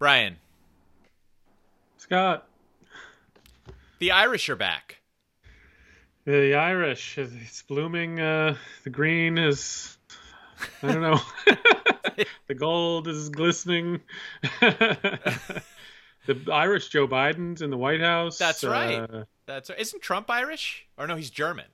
Brian, Scott, the Irish are back. the Irish, it's blooming. Uh, the green is, I don't know. the gold is glistening. the Irish Joe Biden's in the White House. That's right. Uh, That's isn't Trump Irish? Or no, he's German.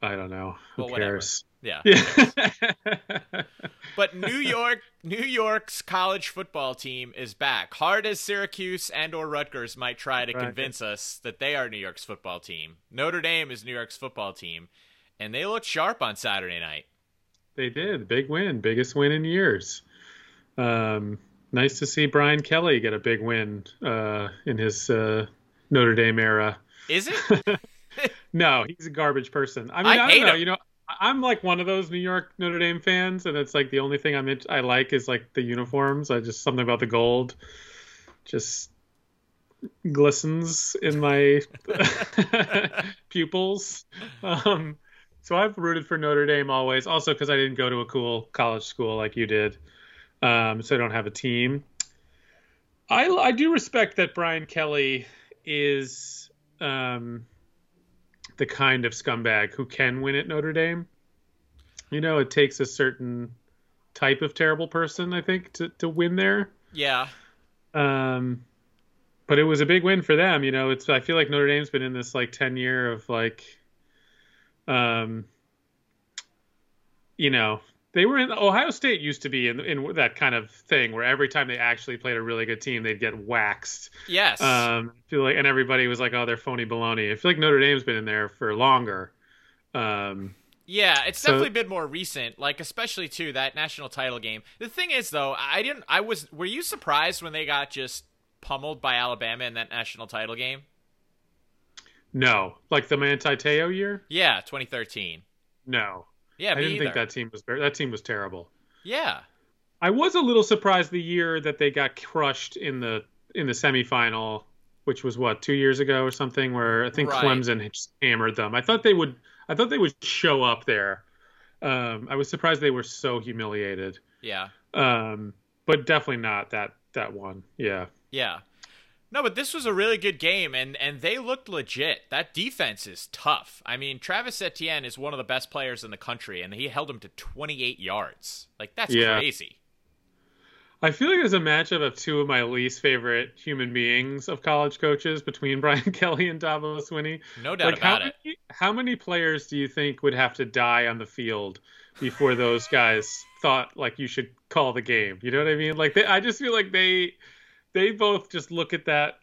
I don't know. Who Well, cares? Yeah. Yeah. But New York, New York's college football team is back. Hard as Syracuse and or Rutgers might try to Right. convince us that they are New York's football team. Notre Dame is New York's football team, and they looked sharp on Saturday night. They did. Big win. Biggest win in years. Um, nice to see Brian Kelly get a big win uh, in his uh, Notre Dame era. Is it? No, he's a garbage person. I mean, I I, hate don't know. him. You know, I'm like one of those New York Notre Dame fans, and it's like the only thing I'm in, I like is like the uniforms. I just something about the gold just glistens in my pupils. Um, so I've rooted for Notre Dame always. Also because I didn't go to a cool college school like you did, um, so I don't have a team. I I do respect that Brian Kelly is. Um, the kind of scumbag who can win at Notre Dame. You know, it takes a certain type of terrible person, I think, to, to win there. yeah. Um, but it was a big win for them. You know, it's I feel like Notre Dame's been in this like ten year of like, um, you know, they were in Ohio State used to be in in that kind of thing where every time they actually played a really good team, they'd get waxed. Yes. Um, feel like, and everybody was like, "Oh, they're phony baloney." I feel like Notre Dame's been in there for longer. Um, Yeah, it's So- definitely been more recent, like especially too that national title game. The thing is though, I didn't I was were you surprised when they got just pummeled by Alabama in that national title game? no, like the Manti Te'o year. Yeah, 2013. No, Yeah, I didn't either. think that team was that team was terrible. Yeah. I was a little surprised the year that they got crushed in the in the semifinal, which was what two years ago or something, where I think Right. Clemson just hammered them. I thought they would. I thought they would show up there. Um, I was surprised they were so humiliated. Yeah. Um, but definitely not that that one. Yeah. Yeah. No, but this was a really good game, and and they looked legit. That defense is tough. I mean, Travis Etienne is one of the best players in the country, and he held him to 28 yards. Like that's Yeah. crazy. I feel like there's a matchup of two of my least favorite human beings of college coaches between Brian Kelly and Dabo Swinney. No doubt like how about it. many, how many players do you think would have to die on the field before those guys thought like you should call the game? You know what I mean? Like they, I just feel like they they both just look at that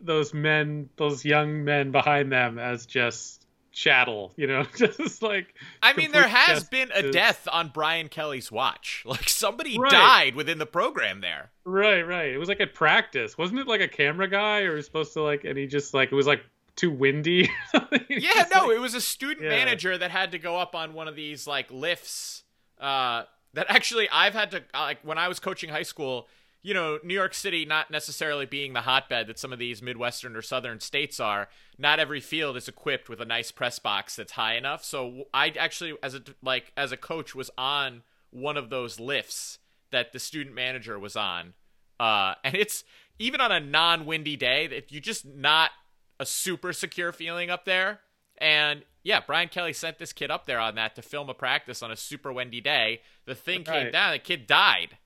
those men, those young men behind them as just chattel. You know, just like I mean, there has been a death on Brian Kelly's watch. Like somebody Right. died within the program there. Right, right. It was like at practice, wasn't it? Like a camera guy, or was supposed to like, and he just like it was like too windy. Yeah, no, like- it was a student Yeah. manager that had to go up on one of these like lifts. Uh, that actually I've had to uh, like when I was coaching high school. You know, New York City not necessarily being the hotbed that some of these midwestern or southern states are. Not every field is equipped with a nice press box that's high enough. So I actually, as a like as a coach, was on one of those lifts that the student manager was on. Uh, and it's even on a non-windy day that you just not a super secure feeling up there. And yeah, Brian Kelly sent this kid up there on that to film a practice on a super windy day. The thing came down, the kid died.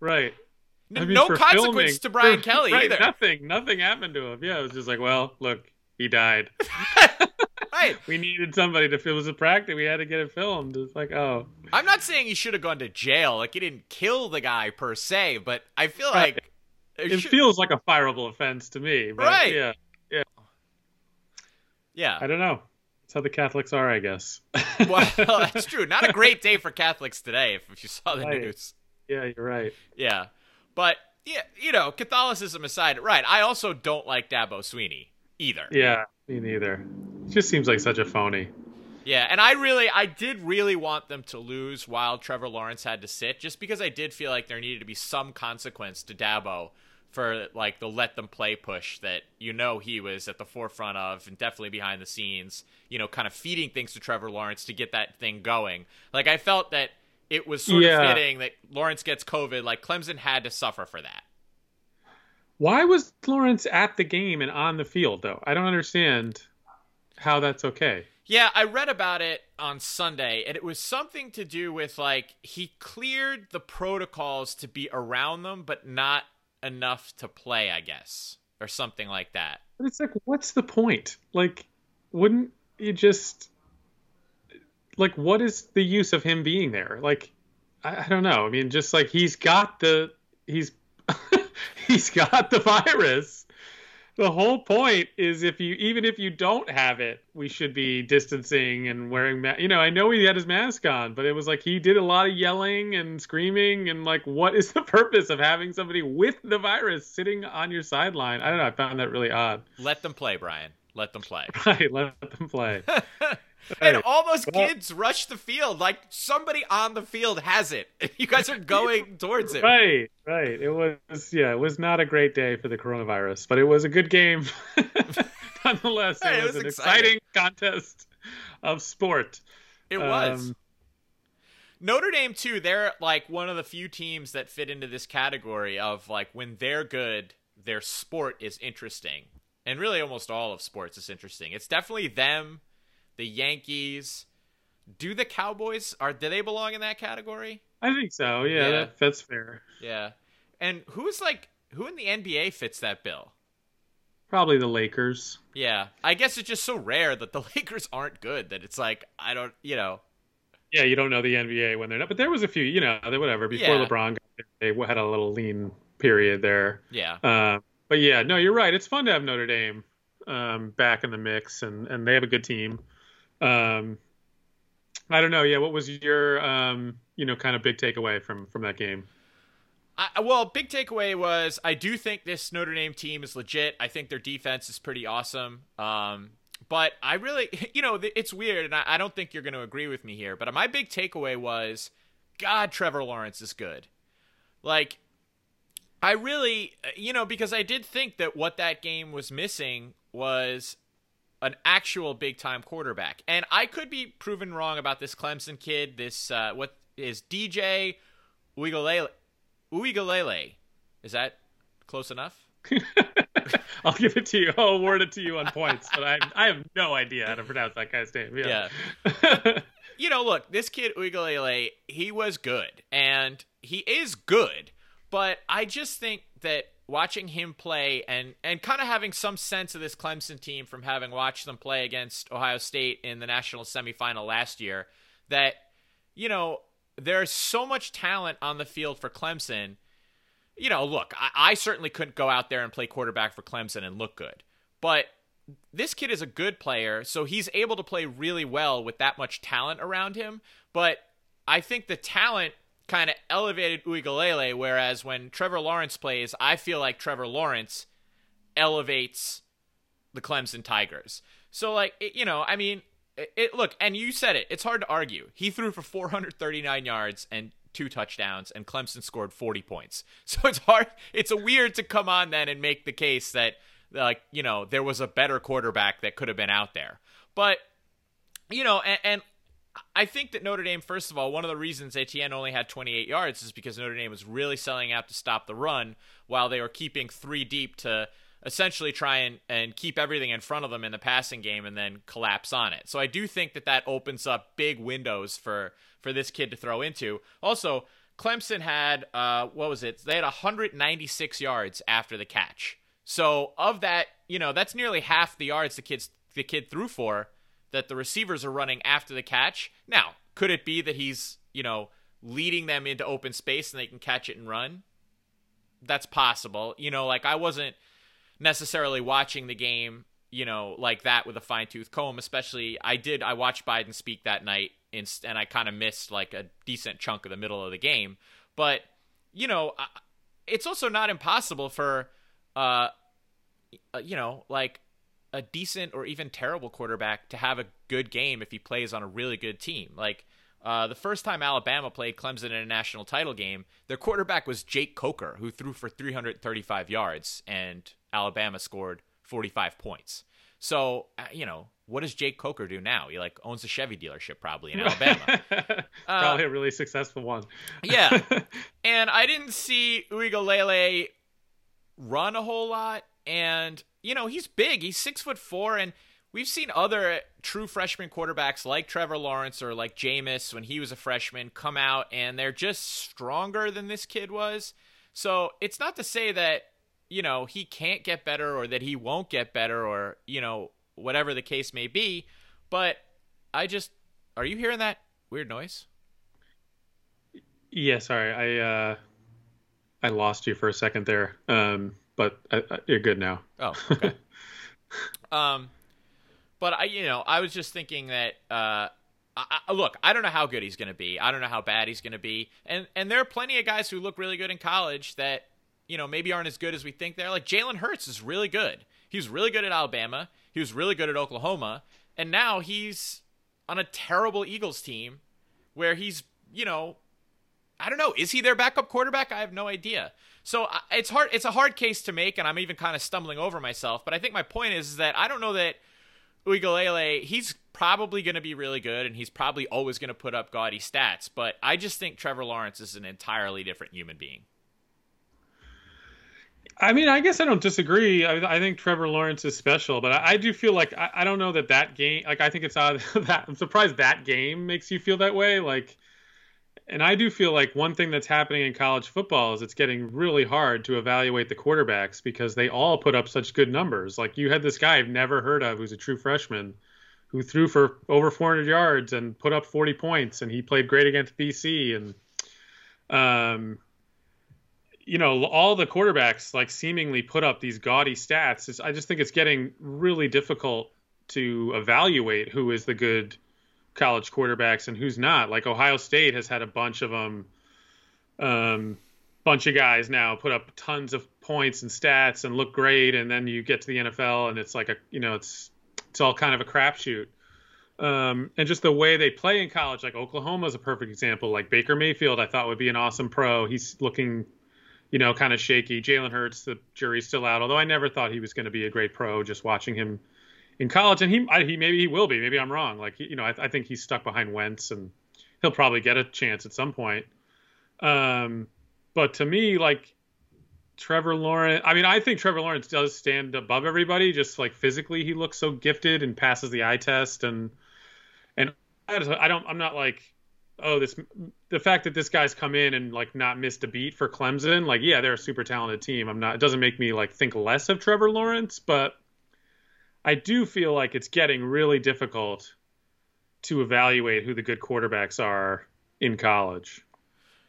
right. I mean, no consequence filming- to Brian for- Kelly right, either. Nothing, nothing happened to him. Yeah, it was just like, well, look, he died. Right. we needed somebody to film. It was a practice. We had to get it filmed. It's like, oh, I'm not saying he should have gone to jail. Like he didn't kill the guy per se, but I feel Right. like it should- feels like a fireable offense to me. Right. Yeah, yeah. I don't know. That's how the Catholics are, I guess. well, that's true. Not a great day for Catholics today, if, if you saw the Right. news. yeah, you're right. Yeah. But yeah, you know, Catholicism aside, right? I also don't like Dabo Swinney either. Yeah, me neither. It just seems like such a phony. Yeah, and I really, I did really want them to lose while Trevor Lawrence had to sit, just because I did feel like there needed to be some consequence to Dabo for like the let them play push that you know he was at the forefront of and definitely behind the scenes, you know, kind of feeding things to Trevor Lawrence to get that thing going. Like I felt that it was sort Yeah. of fitting that Lawrence gets COVID, like Clemson had to suffer for that. Why was Lawrence at the game and on the field though? I don't understand how that's okay. Yeah, I read about it on Sunday, and it was something to do with like he cleared the protocols to be around them, but not enough to play, I guess, or something like that. But it's like, what's the point? Like, wouldn't you just like what is the use of him being there? Like, I, I don't know. I mean, just like he's got the he's he's got the virus. The whole point is if you even if you don't have it we should be distancing and wearing ma- you know i know he had his mask on but it was like he did a lot of yelling and screaming and like what is the purpose of having somebody with the virus sitting on your sideline? I don't know. I found that really odd. Let them play brian. Let them play. Right. Let them play and all those kids rush the field like somebody on the field has it. You guys are going towards it. Right, right. It was yeah, it was not a great day for the coronavirus, but it was a good game nonetheless. It, it was, was, an exciting. exciting. contest of sport. It was. Um, Notre Dame too. They're like one of the few teams that fit into this category of like when they're good, their sport is interesting, and really almost all of sports is interesting. It's definitely them the Yankees. Do the Cowboys are do they belong in that category? I think so. Yeah, yeah. That, that's fair. Yeah. And who's like who in the NBA fits that bill? Probably the Lakers. Yeah. I guess it's just so rare that the Lakers aren't good that it's like I don't, you know. Yeah, you don't know the NBA when they're not. But there was a few, you know, whatever before yeah. LeBron got there, they had a little lean period there. Yeah. Uh, but yeah, no, you're right. It's fun to have Notre Dame um, back in the mix, and and they have a good team. Um, I don't know. Yeah, what was your um, you know kind of big takeaway from from that game? I, well, big takeaway was I do think this Notre Dame team is legit. I think their defense is pretty awesome. Um, but I really, you know, it's weird, and I, I don't think you're going to agree with me here. But my big takeaway was, God, Trevor Lawrence is good. Like, I really, you know, because I did think that what that game was missing was an actual big time quarterback. And I could be proven wrong about this Clemson kid. This uh, what is DJ Uigalele? Uigalele. Is that close enough? I'll give it to you. I'll award it to you on points, but I I have no idea how to pronounce that guy's name. Yeah. yeah. you know, look, this kid Uigalele, he was good, and he is good, but I just think that watching him play and and kind of having some sense of this Clemson team from having watched them play against Ohio State in the national semifinal last year that you know there's so much talent on the field for Clemson. You know, look, I, I certainly couldn't go out there and play quarterback for Clemson and look good, but this kid is a good player, so he's able to play really well with that much talent around him. But I think the talent kind of elevated Uigalele, whereas when Trevor Lawrence plays, I feel like Trevor Lawrence elevates the Clemson Tigers. So, like, it, you know, I mean, it, it, look, and you said it, it's hard to argue. He threw for 439 yards and two touchdowns, and Clemson scored 40 points. So it's hard, it's a weird to come on then and make the case that, like, you know, there was a better quarterback that could have been out there. But, you know, and, and I think that Notre Dame, first of all, one of the reasons Etienne only had 28 yards is because Notre Dame was really selling out to stop the run while they were keeping three deep to essentially try and, and keep everything in front of them in the passing game and then collapse on it. So I do think that that opens up big windows for, for this kid to throw into. Also, Clemson had, uh, what was it? They had 196 yards after the catch. So of that, you know, that's nearly half the yards the kids the kid threw for that the receivers are running after the catch. Now, could it be that he's, you know, leading them into open space and they can catch it and run? That's possible. You know, like I wasn't necessarily watching the game, you know, like that with a fine tooth comb, especially I did I watched Biden speak that night and, and I kind of missed like a decent chunk of the middle of the game. But, you know, it's also not impossible for uh you know, like a decent or even terrible quarterback to have a good game if he plays on a really good team. Like uh, the first time Alabama played Clemson in a national title game, their quarterback was Jake Coker, who threw for 335 yards, and Alabama scored 45 points. So, uh, you know, what does Jake Coker do now? He like owns a Chevy dealership probably in Alabama. probably uh, a really successful one. yeah. And I didn't see Uigalele run a whole lot, and you know he's big. He's six foot four, and we've seen other true freshman quarterbacks like Trevor Lawrence or like Jameis when he was a freshman come out, and they're just stronger than this kid was. So it's not to say that you know he can't get better or that he won't get better or you know whatever the case may be, but I just are you hearing that weird noise? Yeah, sorry. I uh I lost you for a second there. Um but I, I, you're good now. Oh, okay. um but I you know, I was just thinking that uh I, look, I don't know how good he's going to be. I don't know how bad he's going to be. And and there are plenty of guys who look really good in college that you know maybe aren't as good as we think they're. Like Jalen Hurts is really good. He was really good at Alabama. He was really good at Oklahoma, and now he's on a terrible Eagles team where he's, you know, I don't know, is he their backup quarterback? I have no idea. So uh, it's hard it's a hard case to make and I'm even kind of stumbling over myself, but I think my point is, is that I don't know that Uiagalelei, he's probably going to be really good and he's probably always going to put up gaudy stats, but I just think Trevor Lawrence is an entirely different human being. I mean, I guess I don't disagree. I, I think Trevor Lawrence is special, but I, I do feel like I, I, don't know that that game. Like, I think it's odd that I'm surprised that game makes you feel that way. Like, and I do feel like one thing that's happening in college football is it's getting really hard to evaluate the quarterbacks because they all put up such good numbers. Like, you had this guy I've never heard of who's a true freshman who threw for over 400 yards and put up 40 points, and he played great against BC and. Um, you know, all the quarterbacks like seemingly put up these gaudy stats. It's, I just think it's getting really difficult to evaluate who is the good college quarterbacks and who's not. Like Ohio State has had a bunch of them, um, bunch of guys now put up tons of points and stats and look great, and then you get to the NFL and it's like a, you know, it's it's all kind of a crapshoot. Um, and just the way they play in college, like Oklahoma is a perfect example. Like Baker Mayfield, I thought would be an awesome pro. He's looking you know, kind of shaky. Jalen Hurts, the jury's still out. Although I never thought he was going to be a great pro. Just watching him in college, and he, I, he maybe he will be. Maybe I'm wrong. Like you know, I, I, think he's stuck behind Wentz, and he'll probably get a chance at some point. Um, but to me, like Trevor Lawrence, I mean, I think Trevor Lawrence does stand above everybody. Just like physically, he looks so gifted and passes the eye test, and and I don't, I'm not like oh this the fact that this guy's come in and like not missed a beat for Clemson, like yeah, they're a super talented team. I'm not it doesn't make me like think less of Trevor Lawrence, but I do feel like it's getting really difficult to evaluate who the good quarterbacks are in college.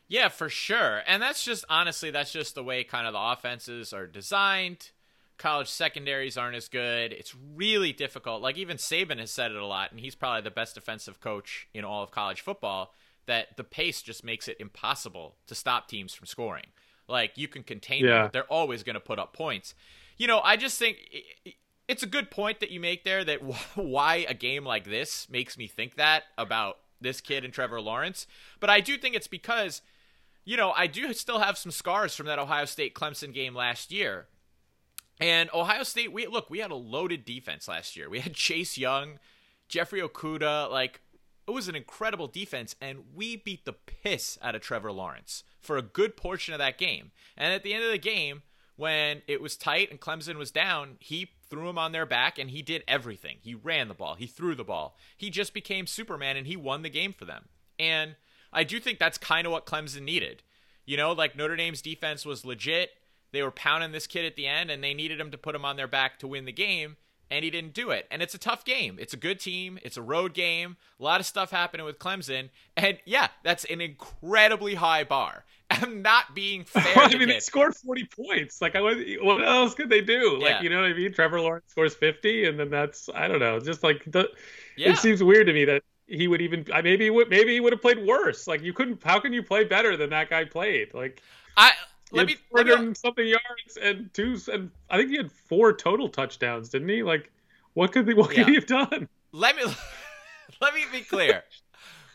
Yeah, for sure. And that's just honestly that's just the way kind of the offenses are designed college secondaries aren't as good. It's really difficult. Like even Saban has said it a lot, and he's probably the best defensive coach in all of college football. That the pace just makes it impossible to stop teams from scoring. Like you can contain yeah. them, but they're always going to put up points. You know, I just think it's a good point that you make there. That why a game like this makes me think that about this kid and Trevor Lawrence. But I do think it's because, you know, I do still have some scars from that Ohio State Clemson game last year and Ohio State, we look, we had a loaded defense last year. We had Chase Young, Jeffrey Okudah, like it was an incredible defense, and we beat the piss out of Trevor Lawrence for a good portion of that game. And at the end of the game, when it was tight and Clemson was down, he threw him on their back and he did everything. He ran the ball, he threw the ball. He just became Superman and he won the game for them. And I do think that's kind of what Clemson needed. You know, like Notre Dame's defense was legit. They were pounding this kid at the end, and they needed him to put him on their back to win the game, and he didn't do it. And it's a tough game. It's a good team. It's a road game. A lot of stuff happening with Clemson, and yeah, that's an incredibly high bar. I'm not being fair. I mean, they scored 40 points. Like, what else could they do? Like, you know what I mean? Trevor Lawrence scores 50, and then that's I don't know. Just like the, yeah. it seems weird to me that he would even maybe he would maybe he would have played worse. Like, you couldn't. How can you play better than that guy played? Like, I let me, let me something yards and two and I think he had four total touchdowns, didn't he? Like, what could he, what yeah. could he have done? Let me let me be clear.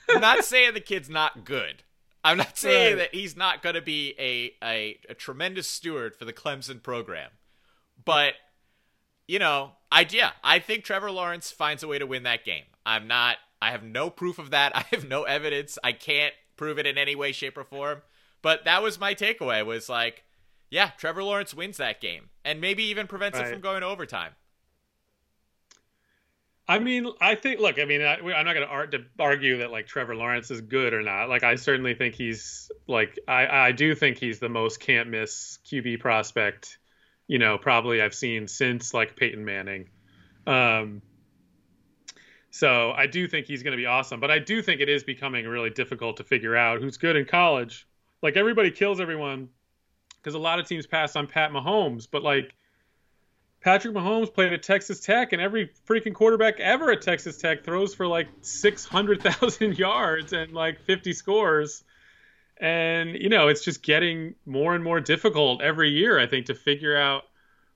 I'm not saying the kid's not good. I'm not saying right. that he's not going to be a, a a tremendous steward for the Clemson program, but you know, I yeah, I think Trevor Lawrence finds a way to win that game. I'm not. I have no proof of that. I have no evidence. I can't prove it in any way, shape, or form. But that was my takeaway was like, yeah, Trevor Lawrence wins that game and maybe even prevents right. it from going to overtime. I mean, I think. Look, I mean, I, am not going to argue that like Trevor Lawrence is good or not. Like, I certainly think he's like I, I do think he's the most can't miss QB prospect. You know, probably I've seen since like Peyton Manning. Um, so I do think he's going to be awesome, but I do think it is becoming really difficult to figure out who's good in college. Like everybody kills everyone because a lot of teams pass on Pat Mahomes, but like Patrick Mahomes played at Texas Tech, and every freaking quarterback ever at Texas Tech throws for like 600,000 yards and like 50 scores. And, you know, it's just getting more and more difficult every year, I think, to figure out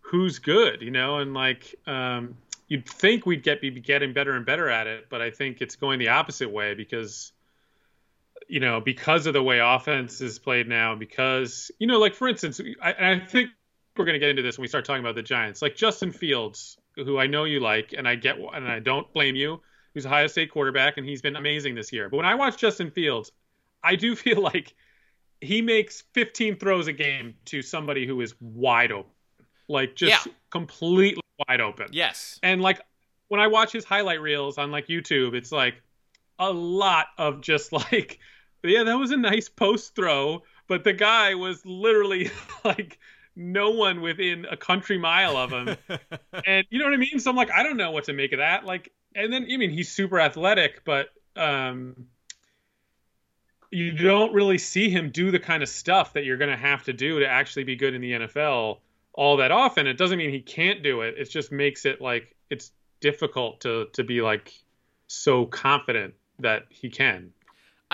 who's good, you know, and like, um, you'd think we'd get be getting better and better at it, but I think it's going the opposite way because, you know, because of the way offense is played now, because, you know, like for instance, I, I think we're going to get into this when we start talking about the Giants. Like Justin Fields, who I know you like, and I get, and I don't blame you. Who's a Ohio State quarterback, and he's been amazing this year. But when I watch Justin Fields, I do feel like he makes 15 throws a game to somebody who is wide open, like just yeah. completely wide open. Yes. And like when I watch his highlight reels on like YouTube, it's like a lot of just like, yeah, that was a nice post throw, but the guy was literally like no one within a country mile of him. and you know what I mean? So I'm like, I don't know what to make of that. Like, and then I mean, he's super athletic, but um, you don't really see him do the kind of stuff that you're going to have to do to actually be good in the NFL all that often. It doesn't mean he can't do it. It just makes it like it's difficult to to be like so confident that he can.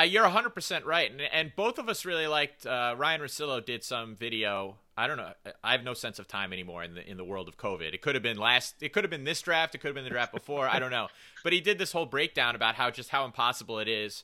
You're 100% right. And, and, both of us really liked uh, Ryan Russillo did some video I don't know. I have no sense of time anymore in the in the world of COVID. It could have been last. It could have been this draft. It could have been the draft before. I don't know. But he did this whole breakdown about how just how impossible it is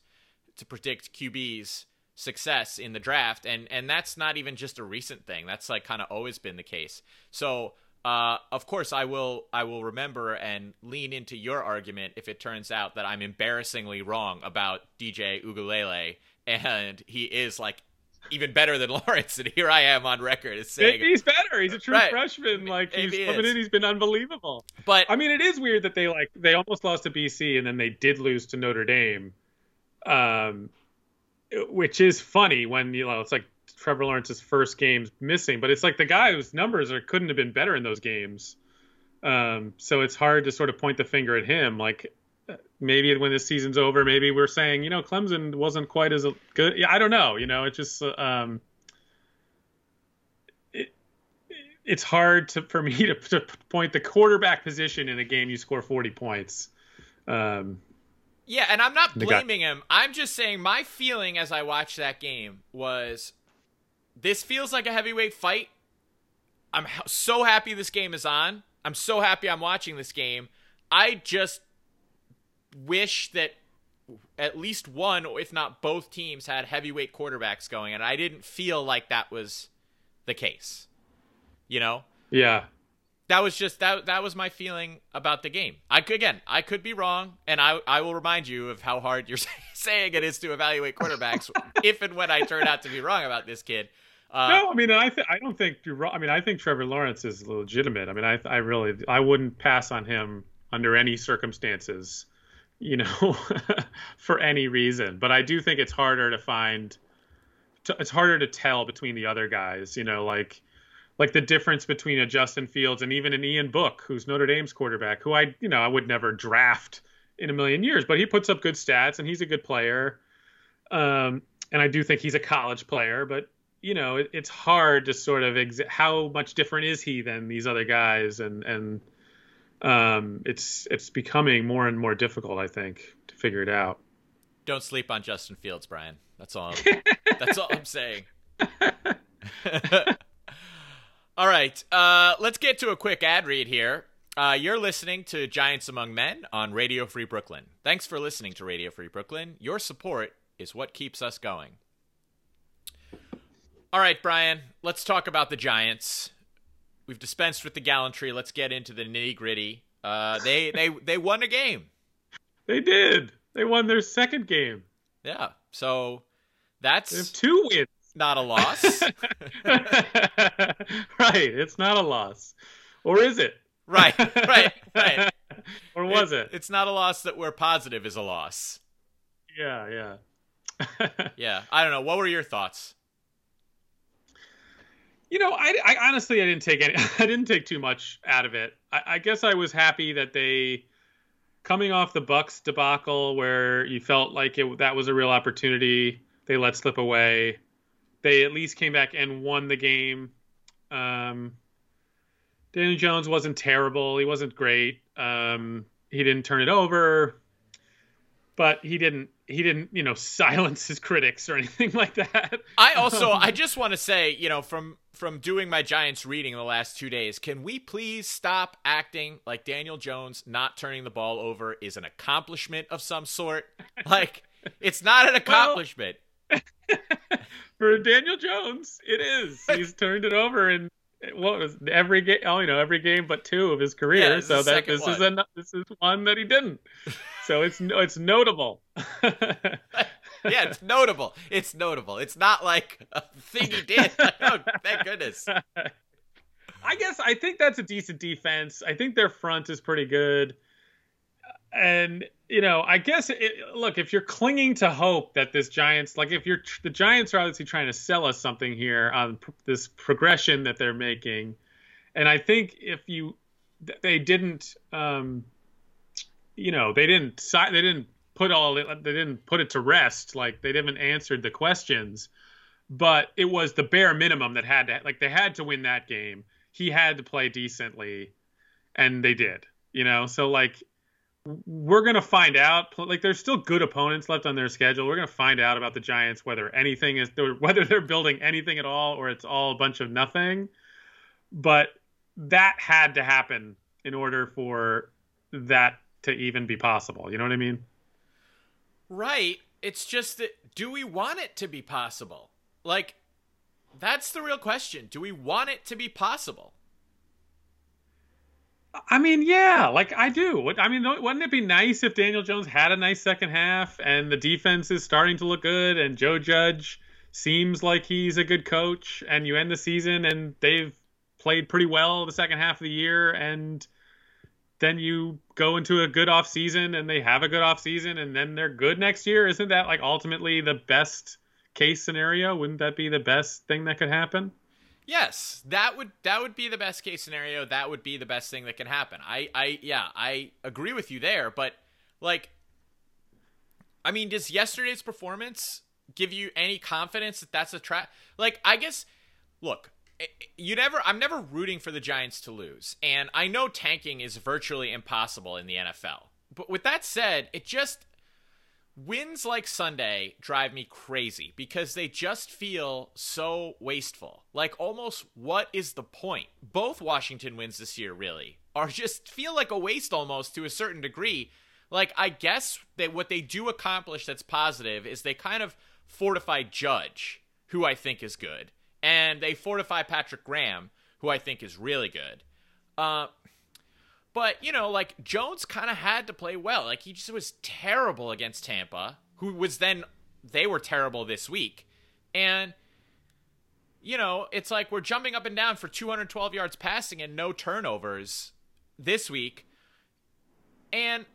to predict QB's success in the draft, and and that's not even just a recent thing. That's like kind of always been the case. So. Uh, of course, I will. I will remember and lean into your argument if it turns out that I'm embarrassingly wrong about DJ Uiagalelei, and he is like even better than Lawrence, and here I am on record as saying he's better. He's a true right. freshman. Like he's Maybe coming in, he's been unbelievable. But I mean, it is weird that they like they almost lost to BC and then they did lose to Notre Dame, um, which is funny when you know it's like Trevor Lawrence's first game's missing, but it's like the guy whose numbers are couldn't have been better in those games. Um, so it's hard to sort of point the finger at him. Like maybe when this season's over, maybe we're saying, you know, Clemson wasn't quite as good. Yeah, I don't know. You know, it just um, it, it's hard to for me to, to point the quarterback position in a game you score 40 points. Um, yeah, and I'm not blaming him. I'm just saying my feeling as I watched that game was this feels like a heavyweight fight. I'm so happy this game is on. I'm so happy I'm watching this game. I just wish that at least one, if not both teams, had heavyweight quarterbacks going, and I didn't feel like that was the case. You know? Yeah. That was just that. That was my feeling about the game. I could again, I could be wrong, and I I will remind you of how hard you're saying it is to evaluate quarterbacks if and when I turn out to be wrong about this kid. Uh, no, I mean I th- I don't think you're wrong. I mean I think Trevor Lawrence is legitimate. I mean I I really I wouldn't pass on him under any circumstances you know, for any reason. But I do think it's harder to find. It's harder to tell between the other guys. You know, like like the difference between a Justin Fields and even an Ian Book, who's Notre Dame's quarterback, who I you know I would never draft in a million years, but he puts up good stats and he's a good player. Um, and I do think he's a college player, but you know it, it's hard to sort of ex- how much different is he than these other guys and and um, it's it's becoming more and more difficult, I think, to figure it out. Don't sleep on Justin Fields, Brian. That's all. I'm, that's all I'm saying. all right, uh, let's get to a quick ad read here. Uh, you're listening to Giants Among Men on Radio Free Brooklyn. Thanks for listening to Radio Free Brooklyn. Your support is what keeps us going. All right, Brian, let's talk about the Giants we've dispensed with the gallantry. Let's get into the nitty gritty. Uh, they they they won a game. They did. They won their second game. Yeah. So that's two wins. Not a loss. right. It's not a loss. Or is it? Right, right, right. or was it, it? It's not a loss that we're positive is a loss. Yeah, yeah. yeah. I don't know. What were your thoughts? You know, I, I honestly I didn't take any I didn't take too much out of it. I, I guess I was happy that they coming off the Bucks debacle where you felt like it that was a real opportunity they let slip away. They at least came back and won the game. Um, Daniel Jones wasn't terrible. He wasn't great. Um, he didn't turn it over, but he didn't he didn't you know silence his critics or anything like that. I also um, I just want to say you know from from doing my Giants reading the last two days, can we please stop acting like Daniel Jones not turning the ball over is an accomplishment of some sort? Like it's not an accomplishment. Well, for Daniel Jones, it is. He's turned it over in what was every game? Oh, you know, every game but two of his career. Yeah, so that this one. is a this is one that he didn't. so it's it's notable. yeah, it's notable. It's notable. It's not like a thing he did. oh, thank goodness. I guess I think that's a decent defense. I think their front is pretty good. And you know, I guess it, look if you're clinging to hope that this Giants, like if you're the Giants are obviously trying to sell us something here on pr- this progression that they're making, and I think if you they didn't, um, you know, they didn't they didn't put all they didn't put it to rest, like they didn't answered the questions, but it was the bare minimum that had to like they had to win that game. He had to play decently, and they did. You know, so like we're going to find out. Like, there's still good opponents left on their schedule. We're going to find out about the Giants whether anything is whether they're building anything at all or it's all a bunch of nothing. But that had to happen in order for that to even be possible. You know what I mean? Right. It's just that do we want it to be possible? Like, that's the real question. Do we want it to be possible? I mean, yeah, like I do. I mean, wouldn't it be nice if Daniel Jones had a nice second half and the defense is starting to look good and Joe Judge seems like he's a good coach and you end the season and they've played pretty well the second half of the year and then you go into a good off season and they have a good off season and then they're good next year. Isn't that like ultimately the best case scenario? Wouldn't that be the best thing that could happen? Yes, that would that would be the best case scenario. That would be the best thing that can happen. I I yeah, I agree with you there, but like I mean, does yesterday's performance give you any confidence that that's a trap? Like I guess look, eh, eh, you never I'm never rooting for the Giants to lose. And I know tanking is virtually impossible in the NFL. But with that said, it just wins like Sunday drive me crazy because they just feel so wasteful. Like almost what is the point? Both Washington wins this year really are just feel like a waste almost to a certain degree. Like I guess that what they do accomplish that's positive is they kind of fortify Judge, who I think is good, and they fortify Patrick Graham, who I think is really good. Uh, but, you know, like Jones kind of had to play well. Like he just was terrible against Tampa, who was then they were terrible this week. And you know, it's like we're jumping up and down for 212 yards passing and no turnovers this week. And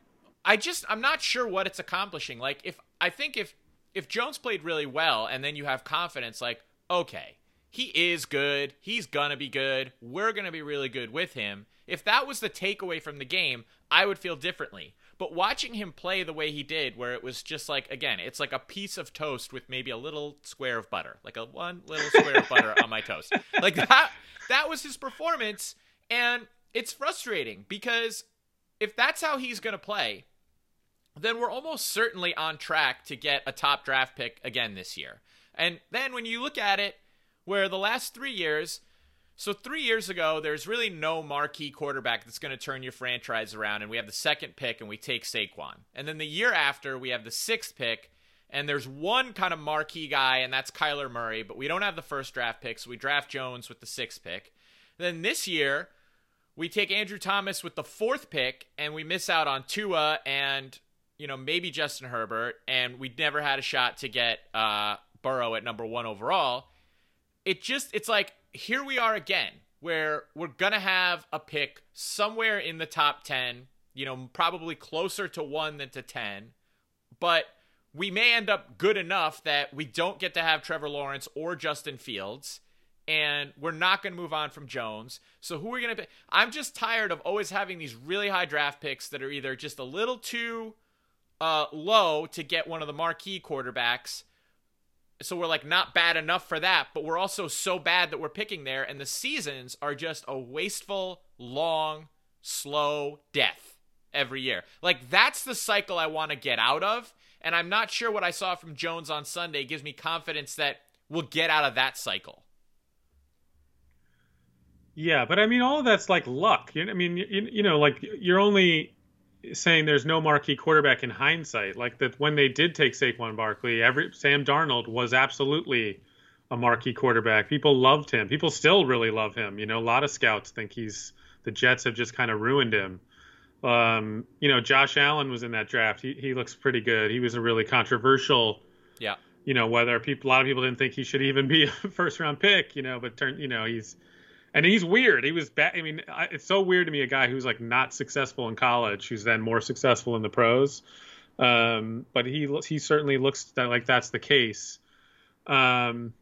I just I'm not sure what it's accomplishing. Like if I think if if Jones played really well and then you have confidence like okay, he is good. He's going to be good. We're going to be really good with him. If that was the takeaway from the game, I would feel differently. But watching him play the way he did, where it was just like, again, it's like a piece of toast with maybe a little square of butter, like a one little square of butter on my toast. Like that, that was his performance. And it's frustrating because if that's how he's going to play, then we're almost certainly on track to get a top draft pick again this year. And then when you look at it, where the last three years, so three years ago, there's really no marquee quarterback that's going to turn your franchise around, and we have the second pick, and we take Saquon. And then the year after, we have the sixth pick, and there's one kind of marquee guy, and that's Kyler Murray, but we don't have the first draft pick, so we draft Jones with the sixth pick. Then this year, we take Andrew Thomas with the fourth pick, and we miss out on Tua and you know maybe Justin Herbert, and we never had a shot to get uh, Burrow at number one overall. It just it's like here we are again. where we're gonna have a pick somewhere in the top ten. You know, probably closer to one than to ten, but we may end up good enough that we don't get to have Trevor Lawrence or Justin Fields, and we're not going to move on from Jones. So who are we going to pick? I'm just tired of always having these really high draft picks that are either just a little too uh, low to get one of the marquee quarterbacks. So we're like not bad enough for that, but we're also so bad that we're picking there, and the seasons are just a wasteful, long, slow death every year. Like that's the cycle I want to get out of and I'm not sure what I saw from Jones on Sunday gives me confidence that we'll get out of that cycle. Yeah, but I mean, all of that's like luck. You, know, I mean, you, you know, like you're only saying there's no marquee quarterback in hindsight. Like that when they did take Saquon Barkley, every Sam Darnold was absolutely a marquee quarterback. People loved him. People still really love him. You know, a lot of scouts think he's the Jets have just kind of ruined him. Um, you know, Josh Allen was in that draft. He he looks pretty good. He was a really controversial. Yeah. You know, whether people a lot of people didn't think he should even be a first round pick. You know, but turn you know he's and he's weird. He was bad. I mean, it's so weird to me a guy who's like not successful in college, who's then more successful in the pros. Um, but he he certainly looks that, like that's the case. Um,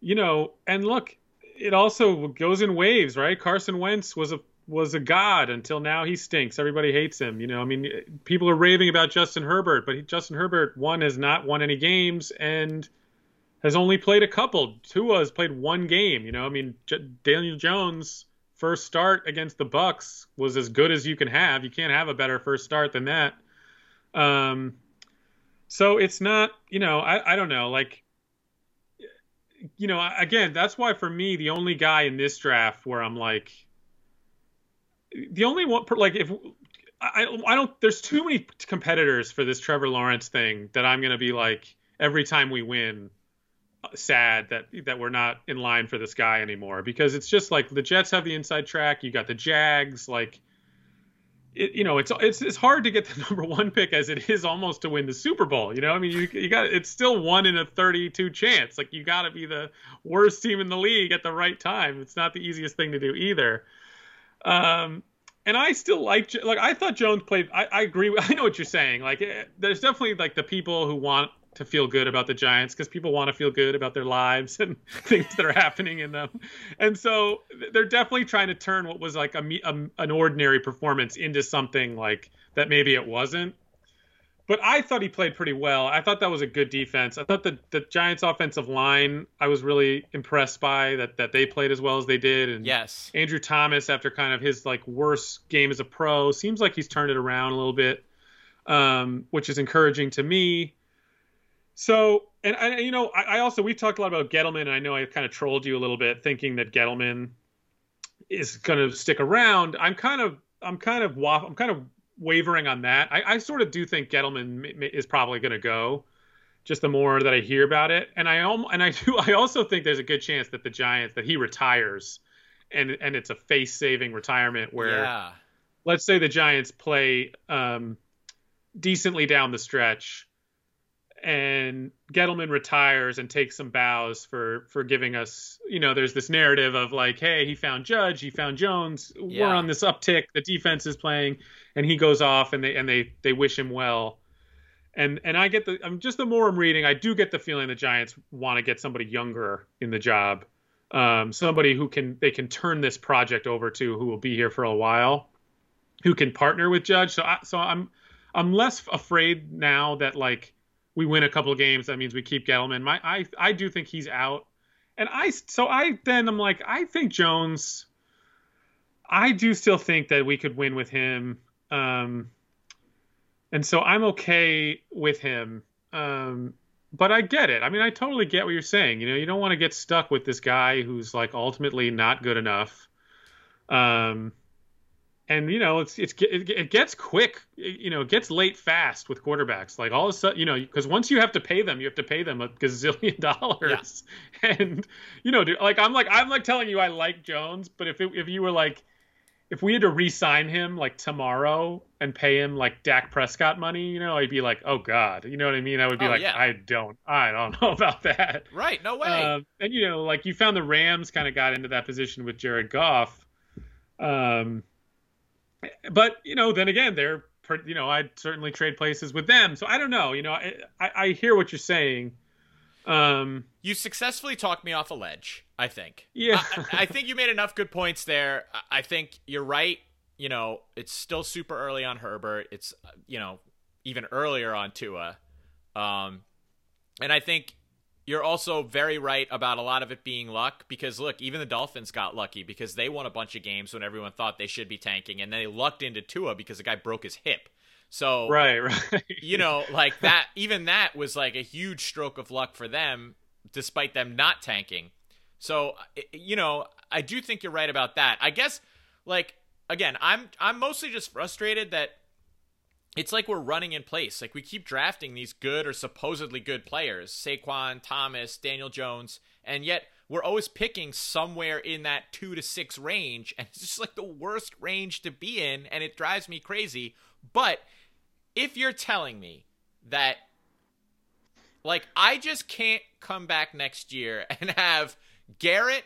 you know, and look, it also goes in waves, right? Carson Wentz was a was a god until now he stinks. Everybody hates him. You know, I mean, people are raving about Justin Herbert, but he, Justin Herbert one has not won any games and has only played a couple. Tua has played one game. You know, I mean, J- Daniel Jones first start against the Bucks was as good as you can have. You can't have a better first start than that. Um, so it's not, you know, I, I don't know, like. You know, again, that's why for me, the only guy in this draft where I'm like, the only one like if I I don't there's too many competitors for this Trevor Lawrence thing that I'm gonna be like every time we win sad that that we're not in line for this guy anymore because it's just like the Jets have the inside track you got the Jags like it, you know it's it's it's hard to get the number one pick as it is almost to win the Super Bowl you know I mean you you got it's still one in a 32 chance like you got to be the worst team in the league at the right time it's not the easiest thing to do either um, and I still like like I thought Jones played. I, I agree. I know what you're saying. Like, eh, there's definitely like the people who want to feel good about the Giants because people want to feel good about their lives and things that are happening in them, and so they're definitely trying to turn what was like a, a an ordinary performance into something like that maybe it wasn't but I thought he played pretty well. I thought that was a good defense. I thought the the Giants' offensive line I was really impressed by that that they played as well as they did. And yes, Andrew Thomas after kind of his like worst game as a pro seems like he's turned it around a little bit, um, which is encouraging to me. So and, and you know I, I also we talked a lot about Gettleman and I know I kind of trolled you a little bit thinking that Gettleman is going to stick around. I'm kind of I'm kind of waff- I'm kind of wavering on that. I, I sort of do think Gettleman is probably going to go. Just the more that I hear about it, and I and I do. I also think there's a good chance that the Giants that he retires, and and it's a face saving retirement where, yeah. let's say the Giants play um, decently down the stretch, and Gettleman retires and takes some bows for for giving us, you know, there's this narrative of like, hey, he found Judge, he found Jones, yeah. we're on this uptick, the defense is playing, and he goes off and they and they they wish him well. And and I get the I'm just the more I'm reading, I do get the feeling the Giants want to get somebody younger in the job. Um, somebody who can they can turn this project over to who will be here for a while, who can partner with Judge. So I, so I'm I'm less afraid now that like we win a couple of games, that means we keep Gettleman. My I I do think he's out, and I so I then I'm like I think Jones. I do still think that we could win with him, um, and so I'm okay with him. Um, but I get it. I mean, I totally get what you're saying. You know, you don't want to get stuck with this guy who's like ultimately not good enough. Um, and you know it's it's it, gets quick you know it gets late fast with quarterbacks like all of a sudden you know because once you have to pay them you have to pay them a gazillion dollars yeah. and you know dude, like i'm like i'm like telling you i like jones but if it, if you were like if we had to re-sign him like tomorrow and pay him like Dak Prescott money, you know, I'd be like, oh god, you know what I mean? I would be Oh, like, yeah. I don't, I don't know about that. Right? No way. Um, and you know, like you found the Rams kind of got into that position with Jared Goff. Um, but you know, then again, they're you know, I'd certainly trade places with them. So I don't know. You know, I I, I hear what you're saying. Um, you successfully talked me off a ledge. I think. yeah, I, I think you made enough good points there. I- think you're right. You know, it's still super early on Herbert. It's you know even earlier on Tua, um, and I think you're also very right about a lot of it being luck because look, even the Dolphins got lucky because they won a bunch of games when everyone thought they should be tanking, and they lucked into Tua because the guy broke his hip. So right, right. you know, like that, even that was like a huge stroke of luck for them, despite them not tanking. So, you know, I do think you're right about that. I guess, like, again, I'm I'm mostly just frustrated that it's like we're running in place. Like we keep drafting these good or supposedly good players, Saquon, Thomas, Daniel Jones, and yet we're always picking somewhere in that two to six range, and it's just like the worst range to be in, and it drives me crazy. But if you're telling me that like I just can't come back next year and have Garrett,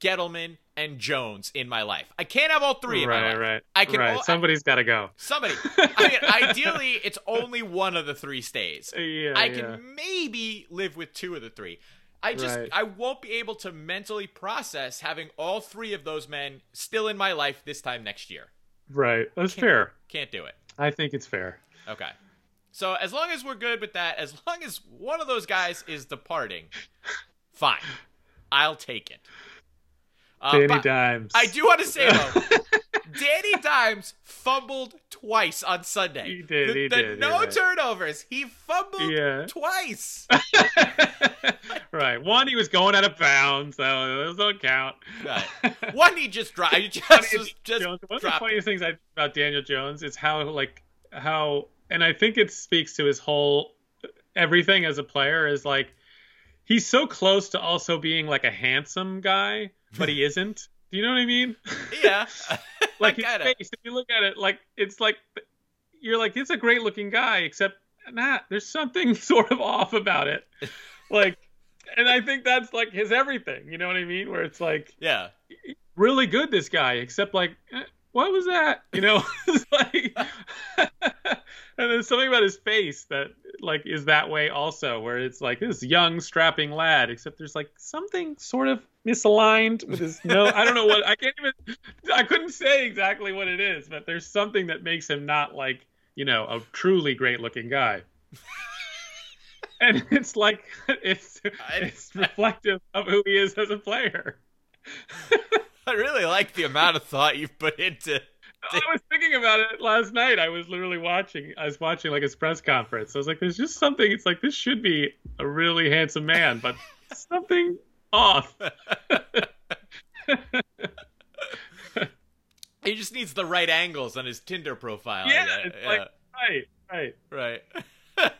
Gettleman, and Jones in my life. I can't have all three in my right, life. right. I can right. Somebody's got to go. Somebody. I mean, ideally, it's only one of the three stays. Yeah, I yeah. can maybe live with two of the three. I just Right. I won't be able to mentally process having all three of those men still in my life this time next year. Right. That's Can't- fair. Can't do it. I think it's fair. Okay. So as long as we're good with that, as long as one of those guys is departing, fine. I'll take it. Uh, Danny Dimes. I do want to say though, Danny Dimes fumbled twice on Sunday. He did, The, he the did, no right. turnovers. He fumbled Yeah. twice. right. One, he was going out of bounds, so those don't count. Right. One he just dropped. He just, just, one of the funniest things I about Daniel Jones is how like how and I think it speaks to his whole everything as a player is like he's so close to also being like a handsome guy, but he isn't. Do you know what I mean? Yeah. like his face, it. if you look at it, like it's like you're like it's a great looking guy, except nah, there's something sort of off about it. Like, and I think that's like his everything. You know what I mean? Where it's like Yeah. really good this guy, except like eh, what was that? You know, like, and there's something about his face that like is that way also, where it's like this young strapping lad, except there's like something sort of misaligned with his nose. I don't know what I can't even. I couldn't say exactly what it is, but there's something that makes him not like you know a truly great looking guy. And it's like it's it's reflective of who he is as a player. I really like the amount of thought you've put into. I was thinking about it last night. I was literally watching. I was watching like his press conference. I was like, "There's just something." It's like this should be a really handsome man, but something off. He just needs the right angles on his Tinder profile. Yeah, it's yeah, like right, right. right.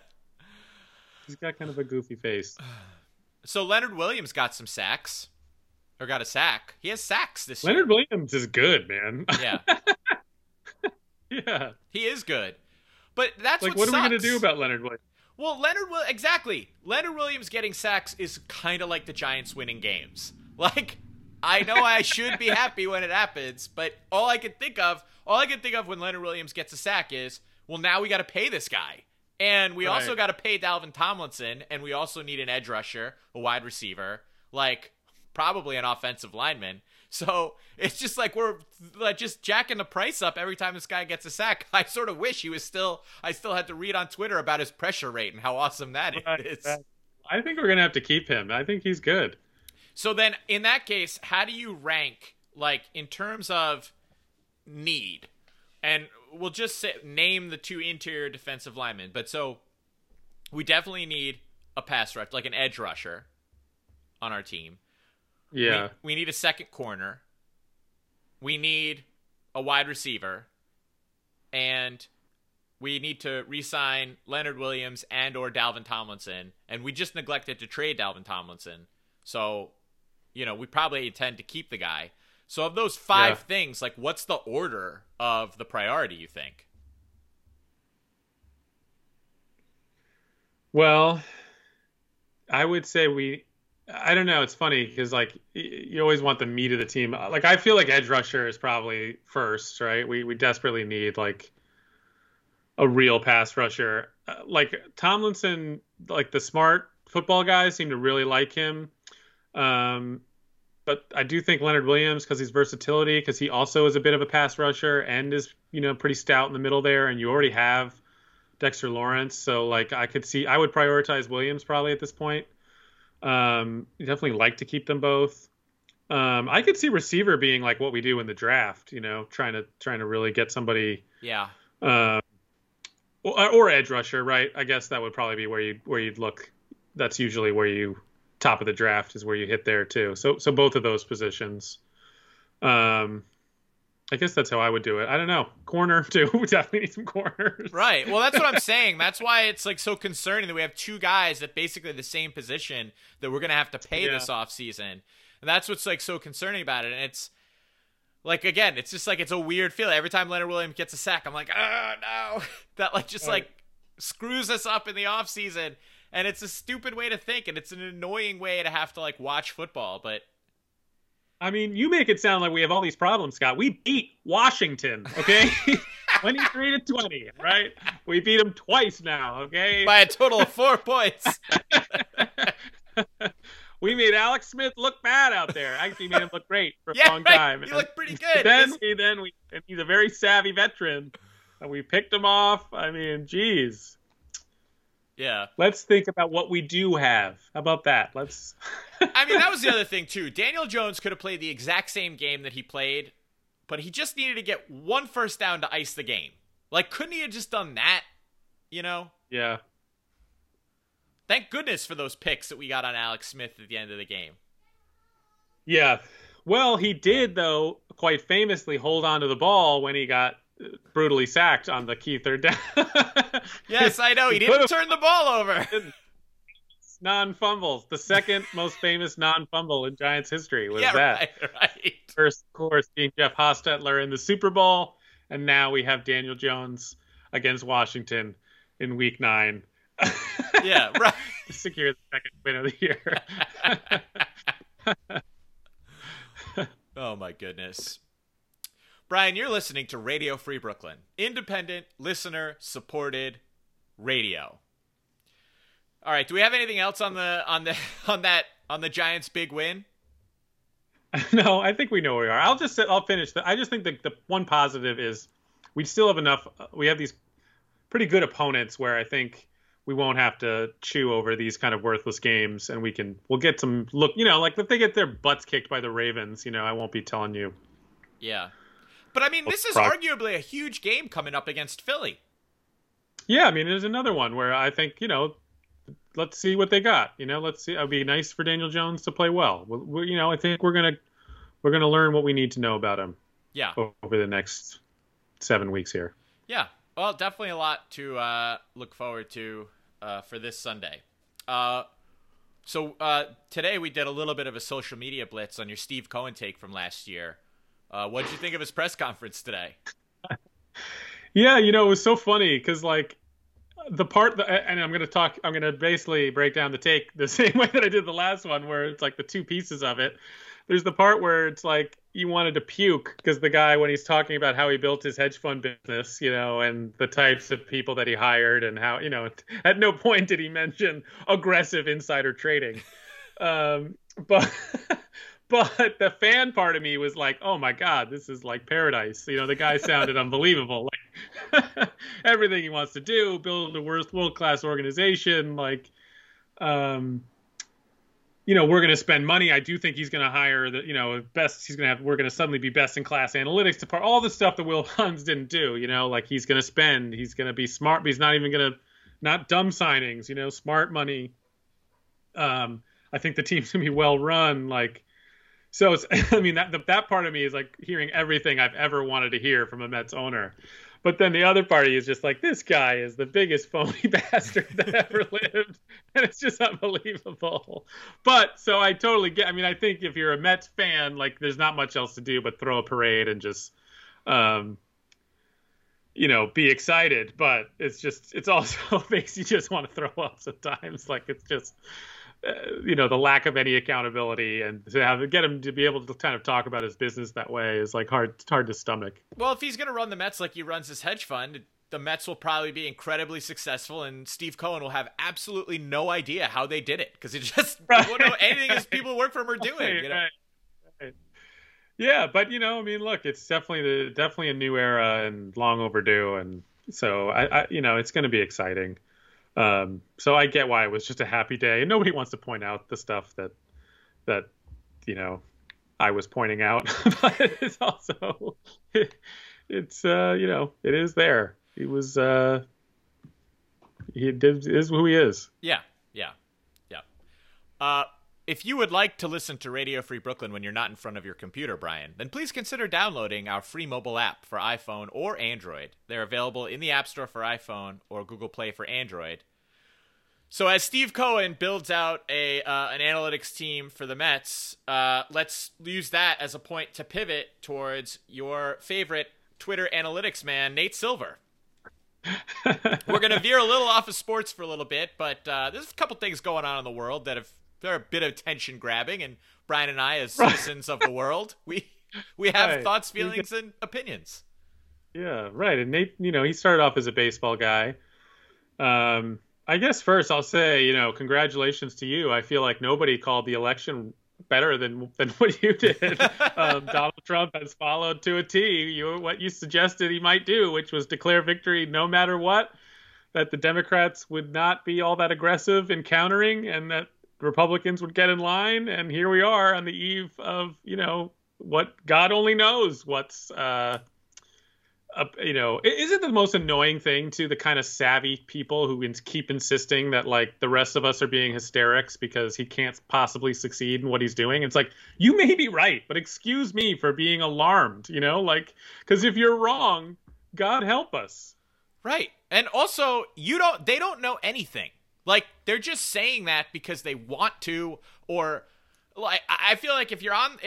He's got kind of a goofy face. So Leonard Williams got some sacks, or got a sack. He has sacks this year. Leonard Williams is good, man. Yeah, yeah. he is good. But that's Like, what, what are we gonna do about Leonard Williams? Well, Leonard will exactly. Leonard Williams getting sacks is kind of like the Giants winning games. Like, I know I should be happy when it happens, but all I can think of, all I can think of when Leonard Williams gets a sack is, well, now we got to pay this guy, and we also got to pay Dalvin Tomlinson, and we also need an edge rusher, a wide receiver, like probably an offensive lineman. So it's just like we're like just jacking the price up every time this guy gets a sack. I sort of wish he was still. I still had to read on Twitter about his pressure rate and how awesome that is. Right, right. I think we're gonna have to keep him. I think he's good. So then, in that case, how do you rank like in terms of need? And we'll just say, name the two interior defensive linemen. But so we definitely need a pass rush, like an edge rusher, on our team. Yeah. We, we need a second corner. We need a wide receiver, and we need to re-sign Leonard Williams and or Dalvin Tomlinson. And we just neglected to trade Dalvin Tomlinson, so you know we probably intend to keep the guy. So of those five Yeah. things, like what's the order of the priority? You think? Well, I would say we. I don't know. It's funny because like you always want the meat of the team. Like I feel like edge rusher is probably first, right? We we desperately need like a real pass rusher. Uh, like Tomlinson, like the smart football guys seem to really like him. Um, but I do think Leonard Williams because his versatility, because he also is a bit of a pass rusher and is you know pretty stout in the middle there, and you already have Dexter Lawrence. So like I could see I would prioritize Williams probably at this point. Um, you definitely like to keep them both. Um, I could see receiver being like what we do in the draft. You know, trying to trying to really get somebody. Yeah. Uh, or, or edge rusher, right? I guess that would probably be where you where you'd look. That's usually where you top of the draft is where you hit there too. So so both of those positions. Um, I guess that's how I would do it. I don't know. Corner too. We definitely need some corners. Right. Well, that's what I'm saying. That's why it's like so concerning that we have two guys at basically the same position that we're gonna have to pay Yeah. this off season. And that's what's like so concerning about it. And it's like again, it's just like it's a weird feeling. Every time Leonard Williams gets a sack, I'm like, oh no. That like just Right. like screws us up in the off season. And it's a stupid way to think, and it's an annoying way to have to like watch football. But I mean, you make it sound like we have all these problems, Scott. We beat Washington, okay? 23 to 20, right? We beat them twice now, okay? by a total of four points. we made Alex Smith look bad out there. Actually, made him look great for a long right. time. You look pretty good. then, This- he, then we, and he's a very savvy veteran, and we picked him off. I mean, geez. Yeah. Let's think about what we do have. How about that? Let's. I mean, that was the other thing too. Daniel Jones could have played the exact same game that he played, but he just needed to get one first down to ice the game. Like, couldn't he have just done that? You know? yeah. Thank goodness for those picks that we got on Alex Smith at the end of the game. Yeah. Well, he did though quite famously hold on to the ball when he got brutally sacked on the key third down. Yes, I know. He, didn't turn the ball over. non-fumbles. The second most famous non-fumble in Giants history was yeah, that. right, right. First, of course, being Jeff Hostetler in the Super Bowl, and now we have Daniel Jones against Washington in Week Nine. Yeah, right. to secure the second win of the year. Oh my goodness. Brian, you're listening to Radio Free Brooklyn. Independent, listener supported radio. All right, do we have anything else on the on the on that on the Giants big win? no, I think we know where we are. I'll just I'll finish. The, I just think the the one positive is we still have enough. Uh, we have these pretty good opponents where I think we won't have to chew over these kind of worthless games, and we can we'll get some look. You know, like if they get their butts kicked by the Ravens, you know, I won't be telling you. Yeah. But I mean, this is Pro- arguably a huge game coming up against Philly. Yeah, I mean, there's another one where I think you know, let's see what they got. You know, let's see. It'd be nice for Daniel Jones to play well. we we, you know, I think we're gonna we're gonna learn what we need to know about him Yeah. over the next seven weeks here. Yeah. Well, definitely a lot to uh, look forward to uh, for this Sunday. Uh, so uh, today we did a little bit of a social media blitz on your Steve Cohen take from last year. Uh, what did you think of his press conference today? Yeah, you know, it was so funny because like the part that, and I'm gonna talk, I'm gonna basically break down the take the same way that I did the last one, where it's like the two pieces of it. There's the part where it's like you wanted to puke because the guy when he's talking about how he built his hedge fund business, you know, and the types of people that he hired and how, you know, at no point did he mention aggressive insider trading. Um, but but the fan part of me was like, oh my god, this is like paradise. You know, the guy sounded unbelievable. Like everything he wants to do, build a world class organization, like um you know, we're going to spend money. I do think he's going to hire the, you know, best. He's going to have. We're going to suddenly be best in class analytics department. All the stuff that Will Huns didn't do. You know, like he's going to spend. He's going to be smart. But he's not even going to, not dumb signings. You know, smart money. Um, I think the team's going to be well run. Like, so it's. I mean, that the, that part of me is like hearing everything I've ever wanted to hear from a Mets owner. But then the other party is just like, this guy is the biggest phony bastard that ever lived. And it's just unbelievable. But so I totally get, I mean, I think if you're a Mets fan, like there's not much else to do but throw a parade and just, um, you know, be excited. But it's just, it's also makes you just want to throw up sometimes. Like it's just, uh, you know the lack of any accountability and to have get him to be able to kind of talk about his business that way is like hard It's hard to stomach. Well, if he's going to run the Mets like he runs his hedge fund, the Mets will probably be incredibly successful, and Steve Cohen will have absolutely no idea how they did it because it just right. won't know anything his people work for him are doing. You know? right, right. Yeah, but you know, I mean, look, it's definitely the definitely a new era and long overdue, and so I, I you know, it's going to be exciting. Um, so I get why it was just a happy day. And nobody wants to point out the stuff that that you know I was pointing out, but it's also it, it's uh, you know it is there. He was uh, he did is who he is. Yeah, yeah, yeah. Uh, if you would like to listen to Radio Free Brooklyn when you're not in front of your computer, Brian, then please consider downloading our free mobile app for iPhone or Android. They're available in the App Store for iPhone or Google Play for Android. So as Steve Cohen builds out a uh, an analytics team for the Mets, uh, let's use that as a point to pivot towards your favorite Twitter analytics man, Nate Silver. We're gonna veer a little off of sports for a little bit, but uh, there's a couple things going on in the world that have they're a bit of attention grabbing, and Brian and I, as citizens of the world, we we have right. thoughts, feelings, and opinions. Yeah, right. And Nate, you know, he started off as a baseball guy. Um, I guess first I'll say, you know, congratulations to you. I feel like nobody called the election better than than what you did. um, Donald Trump has followed to a T you what you suggested he might do, which was declare victory no matter what. That the Democrats would not be all that aggressive in countering, and that Republicans would get in line. And here we are on the eve of, you know, what God only knows what's uh, uh, you know, is it the most annoying thing to the kind of savvy people who keep insisting that like the rest of us are being hysterics because he can't possibly succeed in what he's doing? It's like you may be right, but excuse me for being alarmed. You know, like because if you're wrong, God help us. Right, and also you don't. They don't know anything. Like they're just saying that because they want to, or like I feel like if you're on.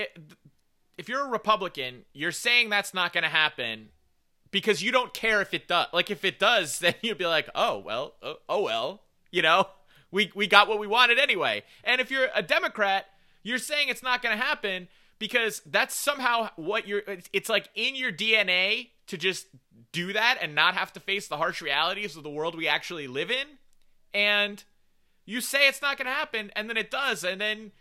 If you're a Republican, you're saying that's not going to happen because you don't care if it does. Like if it does, then you'd be like, oh well, oh, oh well, you know, we we got what we wanted anyway. And if you're a Democrat, you're saying it's not going to happen because that's somehow what you're. It's like in your DNA to just do that and not have to face the harsh realities of the world we actually live in. And you say it's not going to happen, and then it does, and then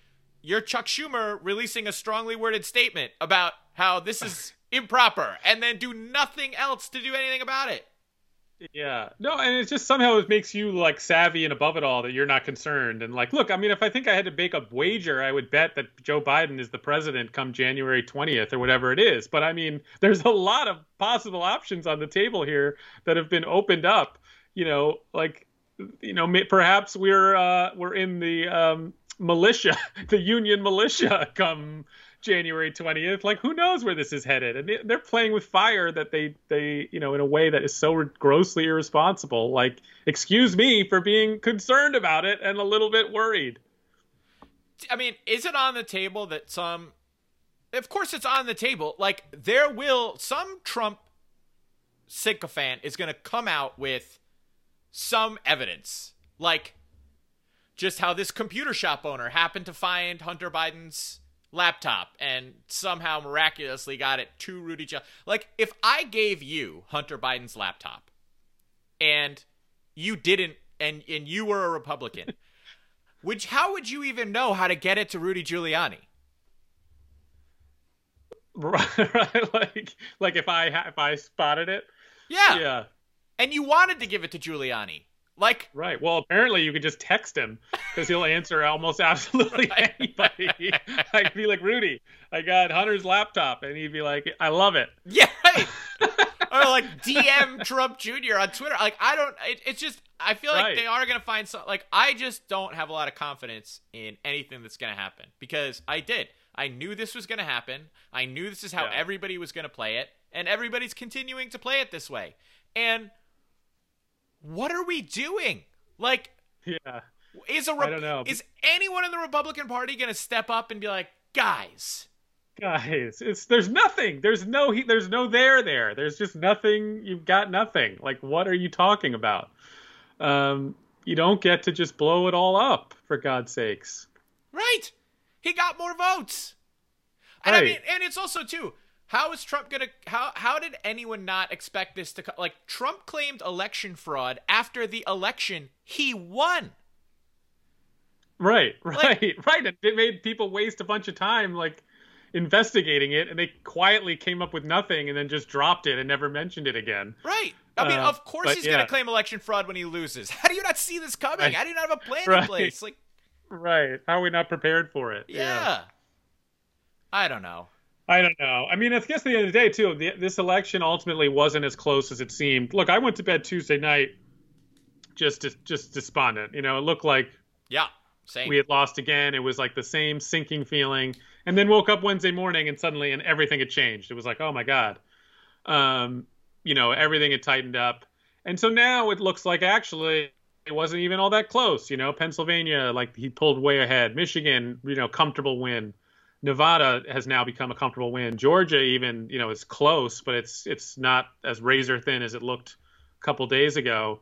you're Chuck Schumer releasing a strongly worded statement about how this is improper and then do nothing else to do anything about it. Yeah. No, and it's just somehow it makes you like savvy and above it all that you're not concerned. And like, look, I mean, if I think I had to make a wager, I would bet that Joe Biden is the president come January 20th or whatever it is. But I mean, there's a lot of possible options on the table here that have been opened up. You know, like, you know, perhaps we're uh, we're in the um, militia, the union militia come January 20th. Like, who knows where this is headed? And they're playing with fire that they, they, you know, in a way that is so grossly irresponsible. Like, excuse me for being concerned about it and a little bit worried. I mean, is it on the table that some, of course it's on the table. Like, there will, some Trump sycophant is going to come out with some evidence. Like, just how this computer shop owner happened to find Hunter Biden's laptop and somehow miraculously got it to Rudy Giuliani. Like, if I gave you Hunter Biden's laptop and you didn't, and and you were a Republican, which how would you even know how to get it to Rudy Giuliani? Right, right. Like, like if I if I spotted it. Yeah. Yeah. And you wanted to give it to Giuliani. Like right. Well, apparently you could just text him because he'll answer almost absolutely anybody. I'd be like, Rudy, I got Hunter's laptop, and he'd be like, I love it. Yeah. Right. or like DM Trump Jr. on Twitter. Like I don't. It, it's just I feel like right. they are gonna find some. Like I just don't have a lot of confidence in anything that's gonna happen because I did. I knew this was going to happen. I knew this is how Yeah. everybody was going to play it, and everybody's continuing to play it this way. And what are we doing? Like, Yeah. is a I don't know. is anyone in the Republican Party going to step up and be like, guys? Guys, it's there's nothing. There's no he, there's no there there. There's just nothing. You've got nothing. Like what are you talking about? Um, you don't get to just blow it all up for God's sakes. Right. He got more votes. And I Right. mean, and it's also too, how is Trump gonna how how did anyone not expect this to like Trump claimed election fraud after the election he won. Right, Like- right, right. And it made people waste a bunch of time like investigating it, and they quietly came up with nothing, and then just dropped it and never mentioned it again. Right. I mean, Uh, of course but he's yeah. gonna claim election fraud when he loses. How do you not see this coming? Right. How do you not have a plan in place? Like, Right. How are we not prepared for it? yeah. I don't know. I don't know. I mean, I guess at the end of the day, too, the, this election ultimately wasn't as close as it seemed. Look, I went to bed Tuesday night just just despondent. You know, it looked like Yeah. Same. we had lost again. It was like the same sinking feeling. And then woke up Wednesday morning and suddenly and everything had changed. It was like, oh my God. Um, you know, everything had tightened up. And so now it looks like actually it wasn't even all that close. You know, Pennsylvania, like he pulled way ahead. Michigan, you know, comfortable win. Nevada has now become a comfortable win. Georgia even, you know, is close, but it's it's not as razor thin as it looked a couple days ago.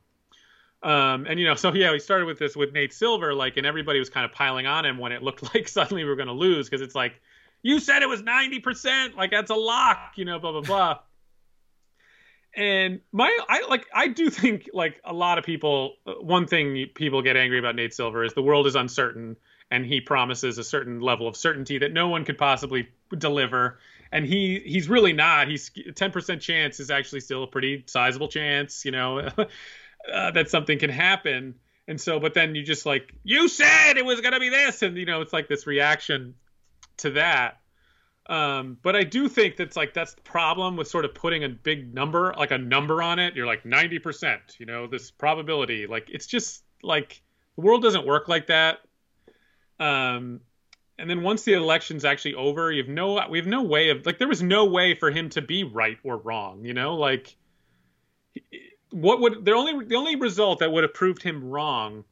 Um, and you know, so yeah, we started with this with Nate Silver, like, and everybody was kind of piling on him when it looked like suddenly we were going to lose because it's like, you said it was ninety percent, like that's a lock, you know, blah blah blah. and my, I like, I do think like a lot of people. uh, One thing people get angry about Nate Silver is the world is uncertain, and he promises a certain level of certainty that no one could possibly deliver. And he he's really not. He's ten percent chance is actually still a pretty sizable chance, you know. uh, that something can happen. And so, but then you just like, you said it was going to be this. And, you know, it's like this reaction to that. Um, but I do think that's like, that's the problem with sort of putting a big number, like a number on it. You're like 90%, you know, this probability. Like, it's just like the world doesn't work like that. Um, and then once the election's actually over, you have no, we have no way of, like, there was no way for him to be right or wrong, you know, like, what would the only the only result that would have proved him wrong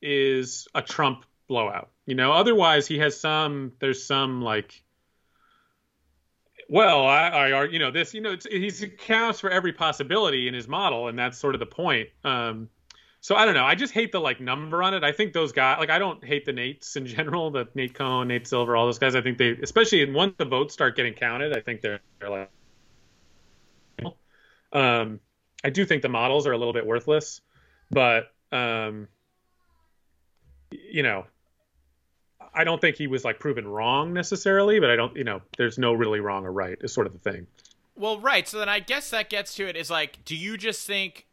is a Trump blowout. You know, otherwise he has some there's some like well, I, I are you know this you know it's, he accounts for every possibility in his model, and that's sort of the point. Um, so I don't know. I just hate the like number on it. I think those guys like I don't hate the Nates in general, the Nate Cohn, Nate Silver, all those guys. I think they especially once the votes start getting counted, I think they're they're like um I do think the models are a little bit worthless, but um, you know, I don't think he was like proven wrong necessarily. But I don't, you know, there's no really wrong or right is sort of the thing. Well, right. So then I guess that gets to it is like, do you just think,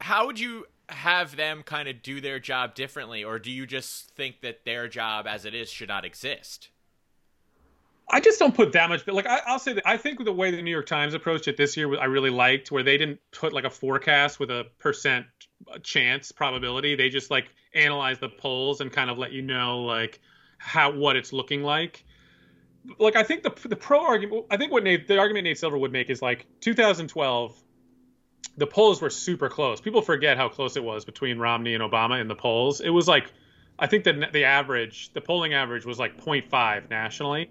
how would you have them kind of do their job differently? Or do you just think that their job as it is should not exist? I just don't put that much, like I, I'll say that I think the way the New York Times approached it this year, I really liked, where they didn't put like a forecast with a percent uh, chance probability. They just like analyze the polls and kind of let you know like how what it's looking like. Like I think the the pro argument, I think what Nate, the argument Nate Silver would make is like 2012, the polls were super close. People forget how close it was between Romney and Obama in the polls. It was like I think the the average, the polling average was like 0.5 nationally.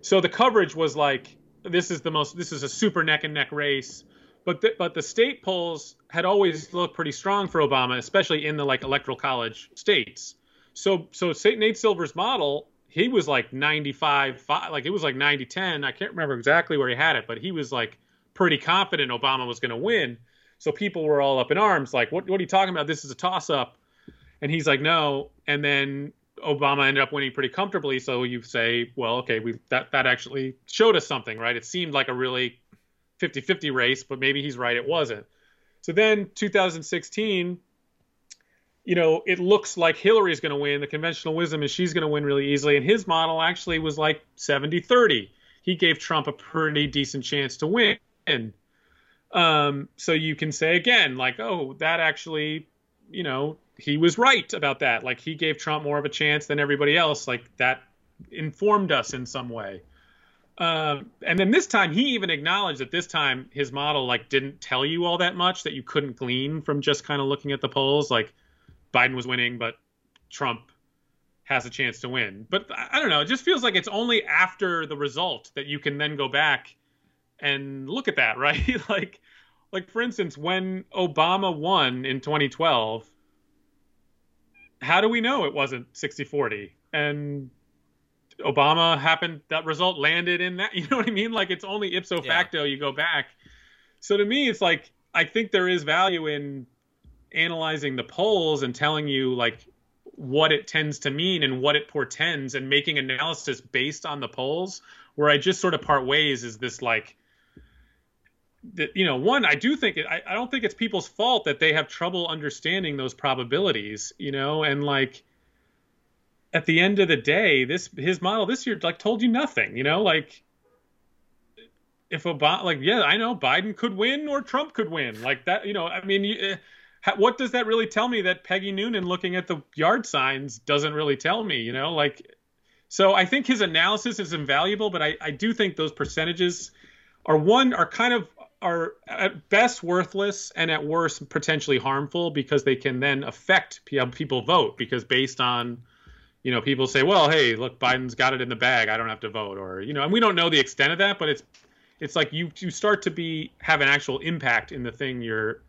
So the coverage was like this is the most this is a super neck and neck race, but the, but the state polls had always looked pretty strong for Obama, especially in the like electoral college states. So so Nate Silver's model, he was like 95 five, like it was like 90 10. I can't remember exactly where he had it, but he was like pretty confident Obama was going to win. So people were all up in arms like what what are you talking about? This is a toss up. And he's like no, and then Obama ended up winning pretty comfortably. So you say, well, okay, we that that actually showed us something, right? It seemed like a really 50-50 race, but maybe he's right, it wasn't. So then 2016, you know, it looks like Hillary's going to win. The conventional wisdom is she's going to win really easily, and his model actually was like 70-30. He gave Trump a pretty decent chance to win. Um, so you can say again, like, oh, that actually, you know, he was right about that. Like he gave Trump more of a chance than everybody else. Like that informed us in some way. Um, and then this time, he even acknowledged that this time his model like didn't tell you all that much that you couldn't glean from just kind of looking at the polls. Like Biden was winning, but Trump has a chance to win. But I don't know. It just feels like it's only after the result that you can then go back and look at that, right? like, like for instance, when Obama won in 2012, how do we know it wasn't 60-40? And Obama happened that result landed in that you know what I mean like it's only ipso facto yeah. you go back so to me it's like I think there is value in analyzing the polls and telling you like what it tends to mean and what it portends and making analysis based on the polls where I just sort of part ways is this like that you know one I do think it I, I don't think it's people's fault that they have trouble understanding those probabilities you know and like at the end of the day, this his model this year like told you nothing. You know, like if a Obama, like yeah, I know Biden could win or Trump could win, like that. You know, I mean, you, uh, what does that really tell me? That Peggy Noonan looking at the yard signs doesn't really tell me. You know, like so I think his analysis is invaluable, but I I do think those percentages are one are kind of are at best worthless and at worst potentially harmful because they can then affect how uh, people vote because based on you know, people say, well, hey, look, Biden's got it in the bag. I don't have to vote, or you know, and we don't know the extent of that, but it's it's like you you start to be have an actual impact in the thing you're,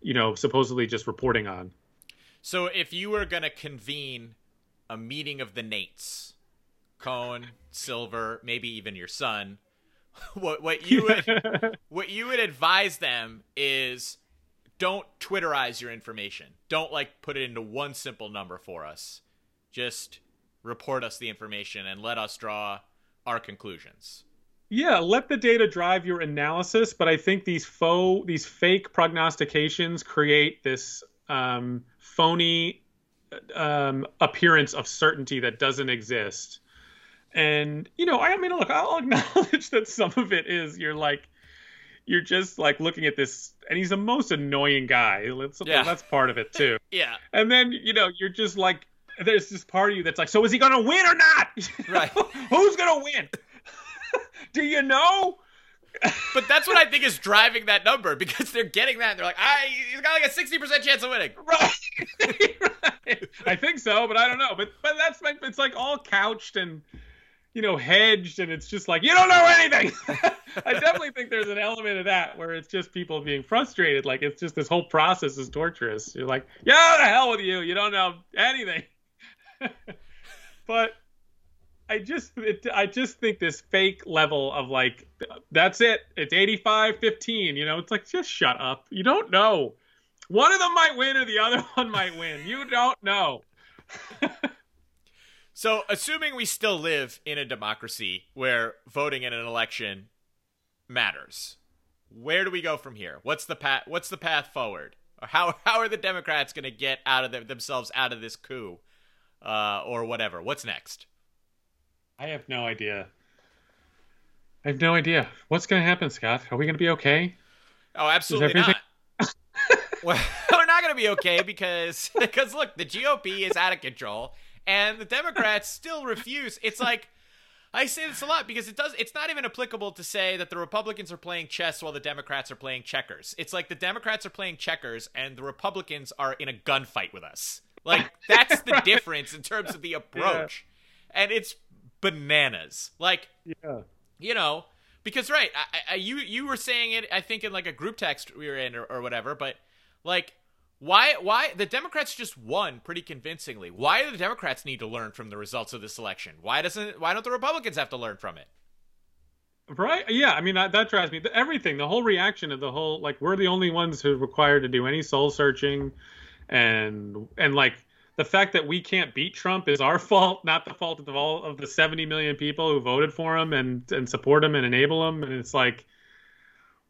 you know, supposedly just reporting on. So if you were going to convene a meeting of the Nates, Cohn, Silver, maybe even your son, what what you would what you would advise them is don't twitterize your information. Don't like put it into one simple number for us just report us the information and let us draw our conclusions. Yeah, let the data drive your analysis, but I think these faux, these fake prognostications create this um, phony um, appearance of certainty that doesn't exist. And you know, I mean, look, I'll acknowledge that some of it is you're like, you're just like looking at this, and he's the most annoying guy. That's, yeah. that's part of it too. yeah. And then you know, you're just like, there's this part of you that's like, so is he gonna win or not? Right. Who's gonna win? Do you know? but that's what I think is driving that number because they're getting that. they're like, I, he's got like a sixty percent chance of winning. Right. right. I think so, but I don't know. But but that's like it's like all couched and you know hedged, and it's just like you don't know anything. I definitely think there's an element of that where it's just people being frustrated. Like it's just this whole process is torturous. You're like, yeah, the hell with you. You don't know anything. but I just it, I just think this fake level of like that's it. It's 85-15, you know. It's like just shut up. You don't know. One of them might win or the other one might win. You don't know. So, assuming we still live in a democracy where voting in an election matters, where do we go from here? What's the path what's the path forward? How how are the Democrats going to get out of the, themselves out of this coup? uh, or whatever. What's next? I have no idea. I have no idea. What's going to happen, Scott? Are we going to be okay? Oh, absolutely everything... not. well, we're not going to be okay because because look, the GOP is out of control and the Democrats still refuse. It's like I say this a lot because it does it's not even applicable to say that the Republicans are playing chess while the Democrats are playing checkers. It's like the Democrats are playing checkers and the Republicans are in a gunfight with us. Like that's the right. difference in terms of the approach. Yeah. And it's bananas. Like Yeah. You know, because right, I, I, you you were saying it I think in like a group text we were in or, or whatever, but like why why the Democrats just won pretty convincingly. Why do the Democrats need to learn from the results of this election? Why doesn't why don't the Republicans have to learn from it? Right? Yeah, I mean that, that drives me. Everything, the whole reaction of the whole like we're the only ones who are required to do any soul searching and and like the fact that we can't beat Trump is our fault, not the fault of all of the 70 million people who voted for him and and support him and enable him. And it's like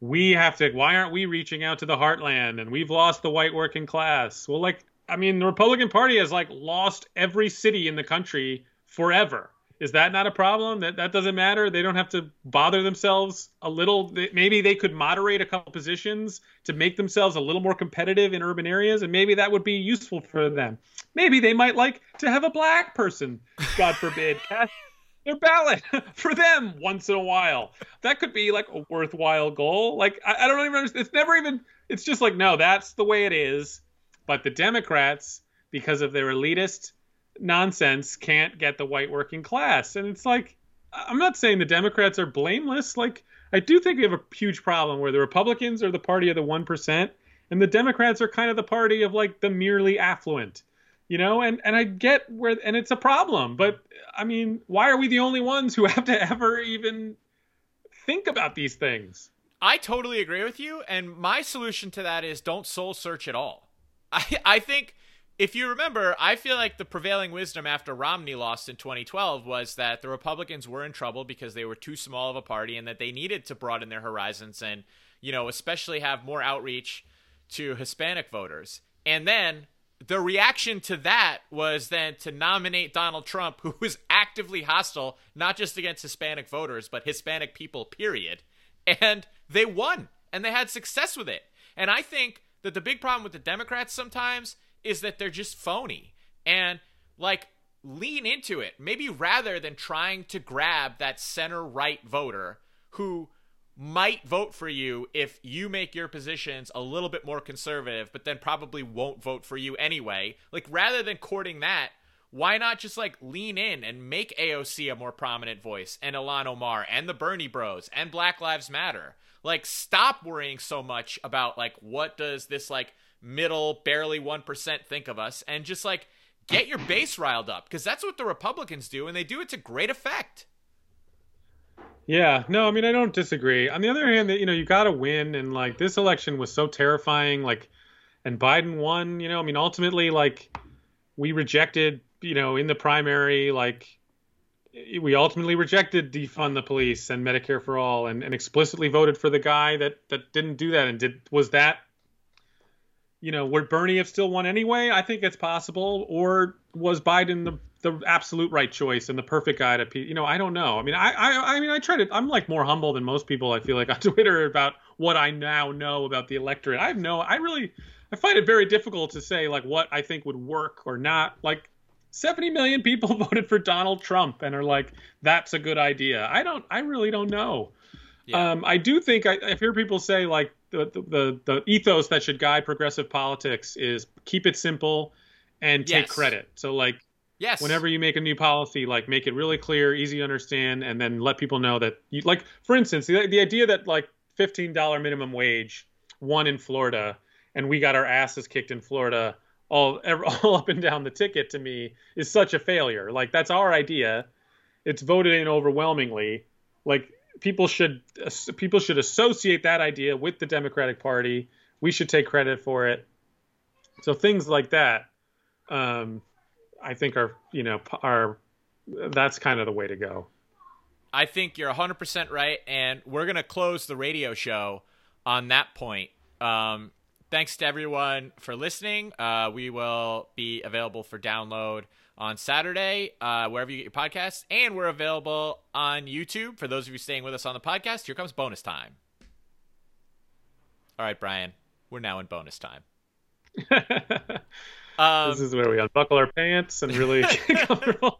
we have to. Why aren't we reaching out to the heartland? And we've lost the white working class. Well, like I mean, the Republican Party has like lost every city in the country forever. Is that not a problem? That that doesn't matter. They don't have to bother themselves a little. Maybe they could moderate a couple positions to make themselves a little more competitive in urban areas, and maybe that would be useful for them. Maybe they might like to have a black person, God forbid, cast, their ballot for them once in a while. That could be like a worthwhile goal. Like I, I don't even understand. It's never even. It's just like no, that's the way it is. But the Democrats, because of their elitist nonsense, can't get the white working class, and it's like I'm not saying the Democrats are blameless. Like I do think we have a huge problem where the Republicans are the party of the one percent, and the Democrats are kind of the party of like the merely affluent you know and and i get where and it's a problem but i mean why are we the only ones who have to ever even think about these things? I totally agree with you and my solution to that is don't soul search at all. I i think if you remember i feel like the prevailing wisdom after romney lost in 2012 was that the republicans were in trouble because they were too small of a party and that they needed to broaden their horizons and you know especially have more outreach to hispanic voters. And then the reaction to that was then to nominate Donald Trump, who was actively hostile, not just against Hispanic voters, but Hispanic people, period. And they won and they had success with it. And I think that the big problem with the Democrats sometimes is that they're just phony and like lean into it. Maybe rather than trying to grab that center right voter who might vote for you if you make your positions a little bit more conservative, but then probably won't vote for you anyway. Like, rather than courting that, why not just like lean in and make AOC a more prominent voice and Ilhan Omar and the Bernie Bros and Black Lives Matter? Like, stop worrying so much about like what does this like middle, barely 1% think of us and just like get your base riled up because that's what the Republicans do and they do it to great effect. Yeah, no, I mean I don't disagree. On the other hand, that you know you got to win, and like this election was so terrifying. Like, and Biden won. You know, I mean ultimately, like we rejected. You know, in the primary, like we ultimately rejected defund the police and Medicare for all, and, and explicitly voted for the guy that that didn't do that. And did was that you know, would Bernie have still won anyway? I think it's possible. Or was Biden the the absolute right choice and the perfect guy to, you know, I don't know. I mean, I, I, I mean, I try to. I'm like more humble than most people. I feel like on Twitter about what I now know about the electorate. I have no. I really, I find it very difficult to say like what I think would work or not. Like 70 million people voted for Donald Trump and are like, that's a good idea. I don't. I really don't know. Yeah. Um, I do think I, I hear people say like the, the the ethos that should guide progressive politics is keep it simple and take yes. credit. So like Yes. Whenever you make a new policy, like make it really clear, easy to understand, and then let people know that you like. For instance, the, the idea that like fifteen dollar minimum wage won in Florida, and we got our asses kicked in Florida all all up and down the ticket to me is such a failure. Like that's our idea. It's voted in overwhelmingly. Like people should people should associate that idea with the Democratic Party. We should take credit for it. So things like that, um, I think are you know are that's kind of the way to go. I think you're 100% right, and we're gonna close the radio show on that point. Um, thanks to everyone for listening. Uh, we will be available for download on Saturday, uh, wherever you get your podcasts, and we're available on YouTube for those of you staying with us on the podcast. Here comes bonus time. All right, Brian, we're now in bonus time. um, this is where we unbuckle our pants and really get comfortable.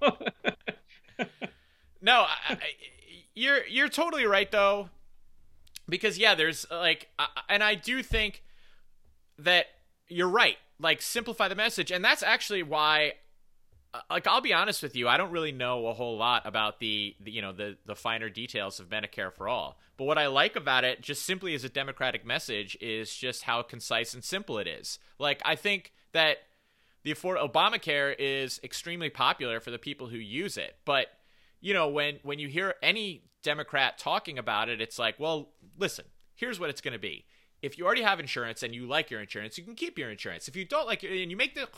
no, I, I, you're you're totally right though, because yeah, there's like, and I do think that you're right. Like simplify the message, and that's actually why uh, like I'll be honest with you, I don't really know a whole lot about the, the, you know the the finer details of Medicare for all. But what I like about it, just simply as a democratic message, is just how concise and simple it is. Like I think that the afford Obamacare is extremely popular for the people who use it, but you know when when you hear any Democrat talking about it, it's like, well, listen, here's what it's going to be. If you already have insurance and you like your insurance, you can keep your insurance. If you don't like it and you make the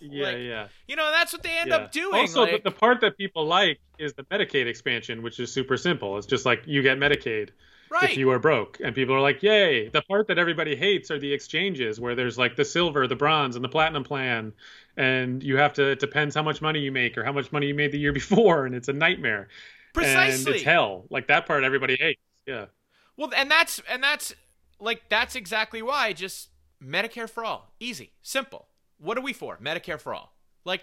yeah, like, yeah. You know, that's what they end yeah. up doing. Also, like... the, the part that people like is the Medicaid expansion, which is super simple. It's just like you get Medicaid right. if you are broke, and people are like, "Yay!" The part that everybody hates are the exchanges, where there's like the silver, the bronze, and the platinum plan, and you have to. It depends how much money you make or how much money you made the year before, and it's a nightmare. Precisely, and it's hell. Like that part, everybody hates. Yeah. Well, and that's and that's like that's exactly why just Medicare for all, easy, simple what are we for? Medicare for all. Like,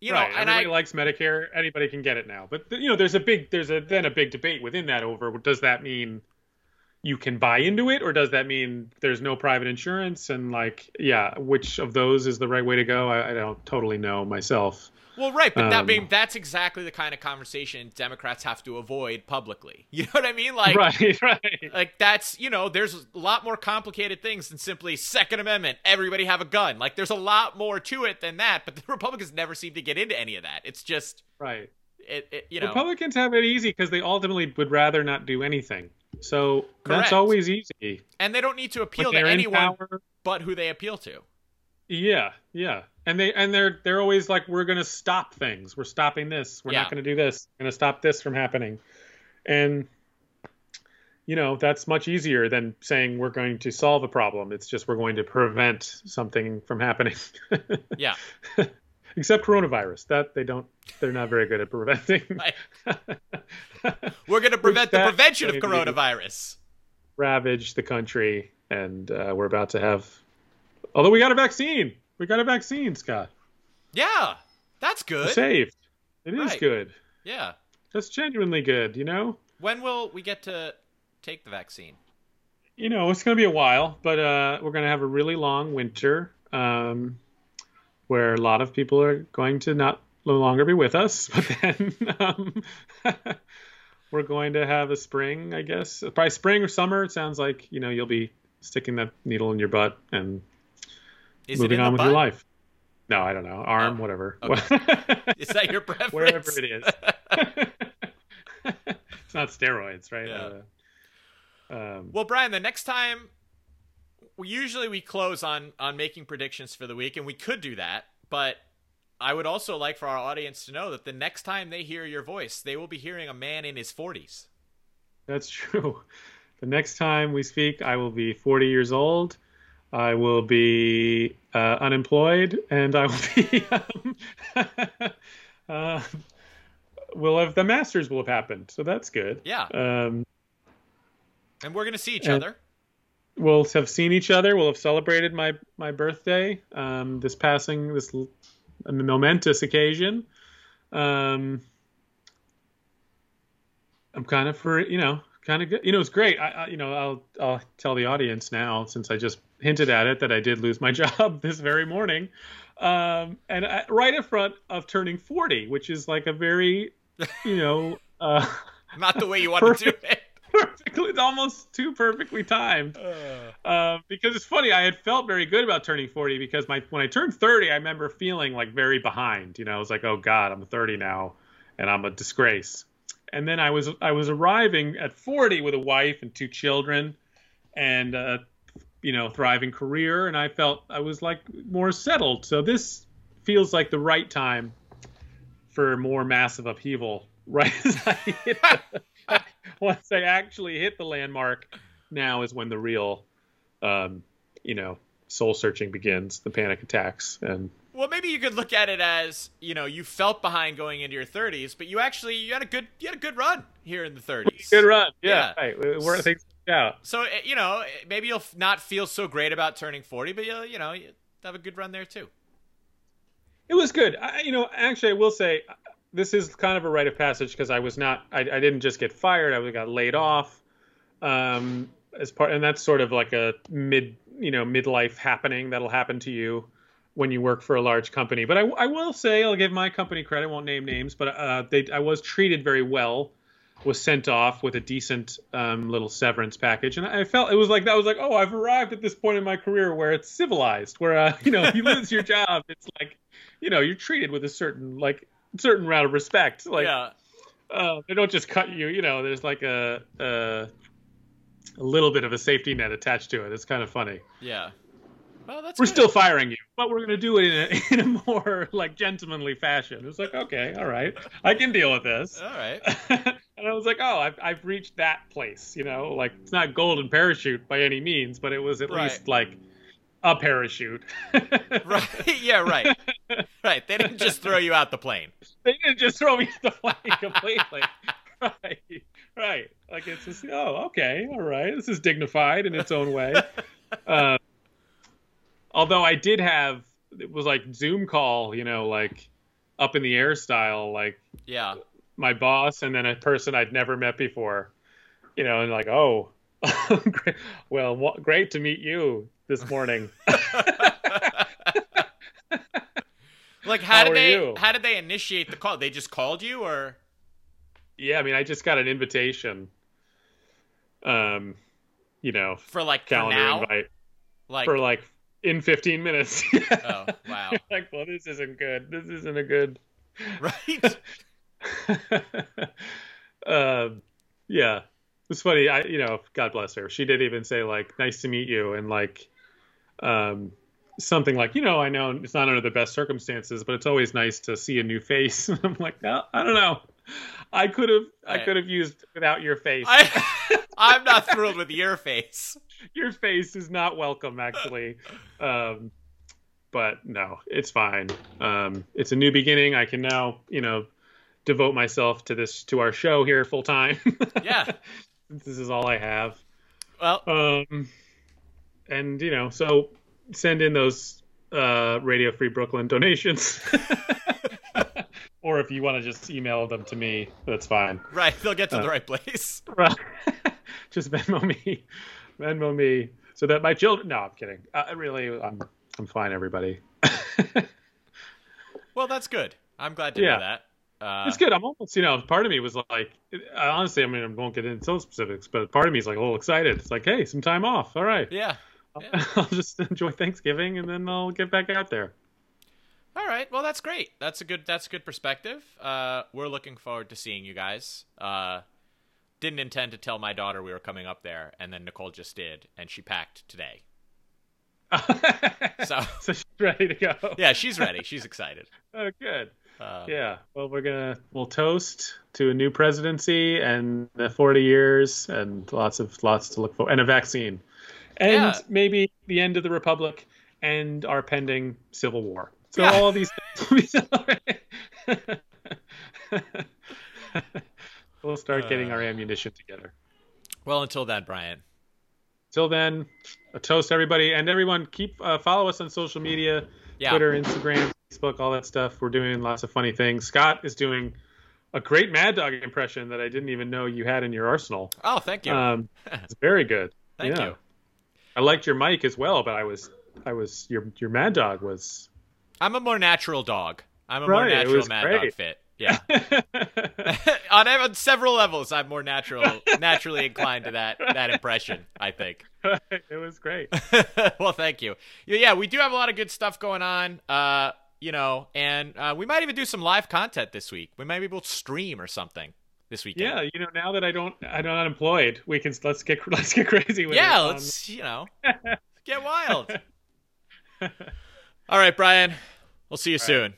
you know, right. and everybody I likes Medicare. Anybody can get it now. But you know, there's a big there's a then a big debate within that over does that mean you can buy into it or does that mean there's no private insurance and like yeah which of those is the right way to go i, I don't totally know myself well, right, but that Um, being that's exactly the kind of conversation Democrats have to avoid publicly. You know what I mean? Like, right right like that's you know, there's a lot more complicated things than simply Second Amendment. Everybody have a gun. Like, there's a lot more to it than that. But the Republicans never seem to get into any of that. It's just, right it, it you know, republicans have it easy because they ultimately would rather not do anything so Correct. that's always easy. And they don't need to appeal to anyone but who they appeal to. yeah yeah. And they and they're they're always like we're going to stop things. We're stopping this. We're Yeah. not going to do this. We're going to stop this from happening. And you know that's much easier than saying we're going to solve a problem. It's just we're going to prevent something from happening. Yeah, except coronavirus that they don't they're not very good at preventing we're going to prevent the prevention of coronavirus. ravage the country and uh, we're about to have although we got a vaccine we got a vaccine scott Yeah, that's We're good. saved it is Right. good Yeah. that's genuinely good you know When will we get to take the vaccine? you know it's going to be a while but uh, we're going to have a really long winter um, where a lot of people are going to not no longer be with us but then um, we're going to have a spring i guess. Probably spring or summer it sounds like you know you'll be sticking that needle in your butt and Is moving on with your butt? life. No i don't know. Arm Oh, whatever. Is that your preference? wherever it is. It's not steroids right? Yeah. Uh, um, Well, Brian, the next time usually we close on on making predictions for the week, and we could do that, but I would also like for our audience to know that the next time they hear your voice, they will be hearing a man in his forties. That's true. The next time we speak, I will be 40 years old. I will be uh, unemployed, and I will be. Um, uh, will have the Masters will have happened, so that's good. Yeah, Um, and we're gonna see each and- other. We'll have seen each other. We'll have celebrated my my birthday. Um, this passing this momentous occasion. Um, I'm kind of for you know kind of good. You know, it's great. I, I you know I'll I'll tell the audience now since I just hinted at it that I did lose my job this very morning. Um, and I, right in front of turning 40, which is like a very, you know, uh, Not the way you want to do it. Perfectly, it's almost too perfectly timed. Uh, because it's funny, I had felt very good about turning 40 because my when I turned 30, I remember feeling like very behind. You know, I was like, oh God, I'm 30 now, and I'm a disgrace. And then I was I was arriving at 40 with a wife and two children, and uh, you know, thriving career, and I felt I was like more settled. So this feels like the right time for more massive upheaval. Right as I hit the, once I actually hit the landmark, now is when the real, um, you know, soul searching begins. The panic attacks, and Well, maybe you could look at it as you know you felt behind going into your 30s, but you actually you had a good you had a good run here in the 30s. good run. Yeah, Yeah. right. Work things out. So eh, you know maybe you'll not feel so great about turning 40, but you'll you know you have a good run there too. It was good. I, you know, actually, I will say this is kind of a rite of passage because I was not. I, I didn't just get fired. I got laid off. Um, as part, and that's sort of like a mid, you know, midlife happening that'll happen to you when you work for a large company. But I, I will say, I'll give my company credit. Won't name names, but uh, they, I was treated very well. Was sent off with a decent um, little severance package, and I felt it was like that was like, oh, I've arrived at this point in my career where it's civilized, where uh, you know, if you lose your job, it's like, you know, you're treated with a certain like certain round of respect. Like, yeah, uh, they don't just cut you. You know, there's like a, a a little bit of a safety net attached to it. It's kind of funny. yeah. Well, that's We're good. still firing you, but we're going to do it in a, in a more like gentlemanly fashion. It was like, okay, all right, I can deal with this. all right. and I was like, oh, I've, I've reached that place. You know, like it's not golden parachute by any means, but it was at Right. least like a parachute. Right. Yeah. Right. Right. They didn't just throw you out the plane. they didn't just throw me out the plane completely. right, right. Like it's just oh, okay, all right. This is dignified in its own way. uh, although I did have it was like Zoom call, you know, like up in the air style, like Yeah. my boss and then a person I'd never met before. You know, and like, oh, great. well, great to meet you this morning. like how, How did they you? how did they initiate the call? They just called you or yeah, I mean, I just got an invitation. Um, you know, for like for calendar now? invite Like for like in 15 minutes. Oh, wow. like, well, this isn't good. This isn't a good. right? um, yeah, it's funny. I, you know, God bless her. She did even say like, "Nice to meet you," and like, um, something like, you know, I know it's not under the best circumstances, but it's always nice to see a new face. I'm like, no, I don't know. I could have, I could have used without your face. I I'm not thrilled with your face. your face is not welcome, actually. Um, but no, it's fine. Um, it's a new beginning. I can now, you know, devote myself to this to our show here full time. Yeah. this is all I have. Well, Um, and you know, so send in those uh, Radio Free Brooklyn donations. or if you want to just email them to me, that's fine. right, they'll get to Uh, the right place. Right. just Venmo me, Venmo me, so that my children. No, I'm kidding. I really, I'm, I'm fine. Everybody, Well, that's good. I'm glad to Yeah. know that. Uh, it's good. I'm almost, you know, part of me was like, honestly, I mean, I won't get into specifics, but part of me is like a little excited. It's like, hey, some time off. All right, yeah. Yeah. I'll just enjoy Thanksgiving and then I'll get back out there. All right. Well, that's great. That's a good. That's a good perspective. Uh, we're looking forward to seeing you guys. Uh, didn't intend to tell my daughter we were coming up there, and then Nicole just did, and she packed today. So so she's ready to go. yeah, she's ready. She's excited. Oh, good. Uh, Yeah. Well, we're gonna we'll toast to a new presidency and the 40 years and lots of lots to look for and a vaccine and Yeah. maybe the end of the republic and our pending civil war. So Yeah. all these things will be we'll start getting Uh. our ammunition together. Well, until then, Brian. Till then, a toast everybody and everyone keep uh, follow us on social media. Yeah. Twitter, Instagram, Facebook, all that stuff. We're doing lots of funny things. Scott is doing a great Mad Dog impression that I didn't even know you had in your arsenal. Oh, thank you. Um, it's very good. thank yeah. you. I liked your Mike as well, but I was, I was your your Mad Dog was. I'm a more natural dog. I'm a more Right, it natural mad dog fit. Yeah. on, on several levels, I'm more natural, naturally inclined to that that impression. I think. it was great. well, thank you. Yeah, yeah, we do have a lot of good stuff going on. Uh, you know, and uh, we might even do some live content this week. We might be able to stream or something this weekend. Yeah, you know, now that I don't, I'm not unemployed, we can let's get let's get crazy with yeah. it. Um, Let's you know get wild. All right, Brian. We'll see you soon.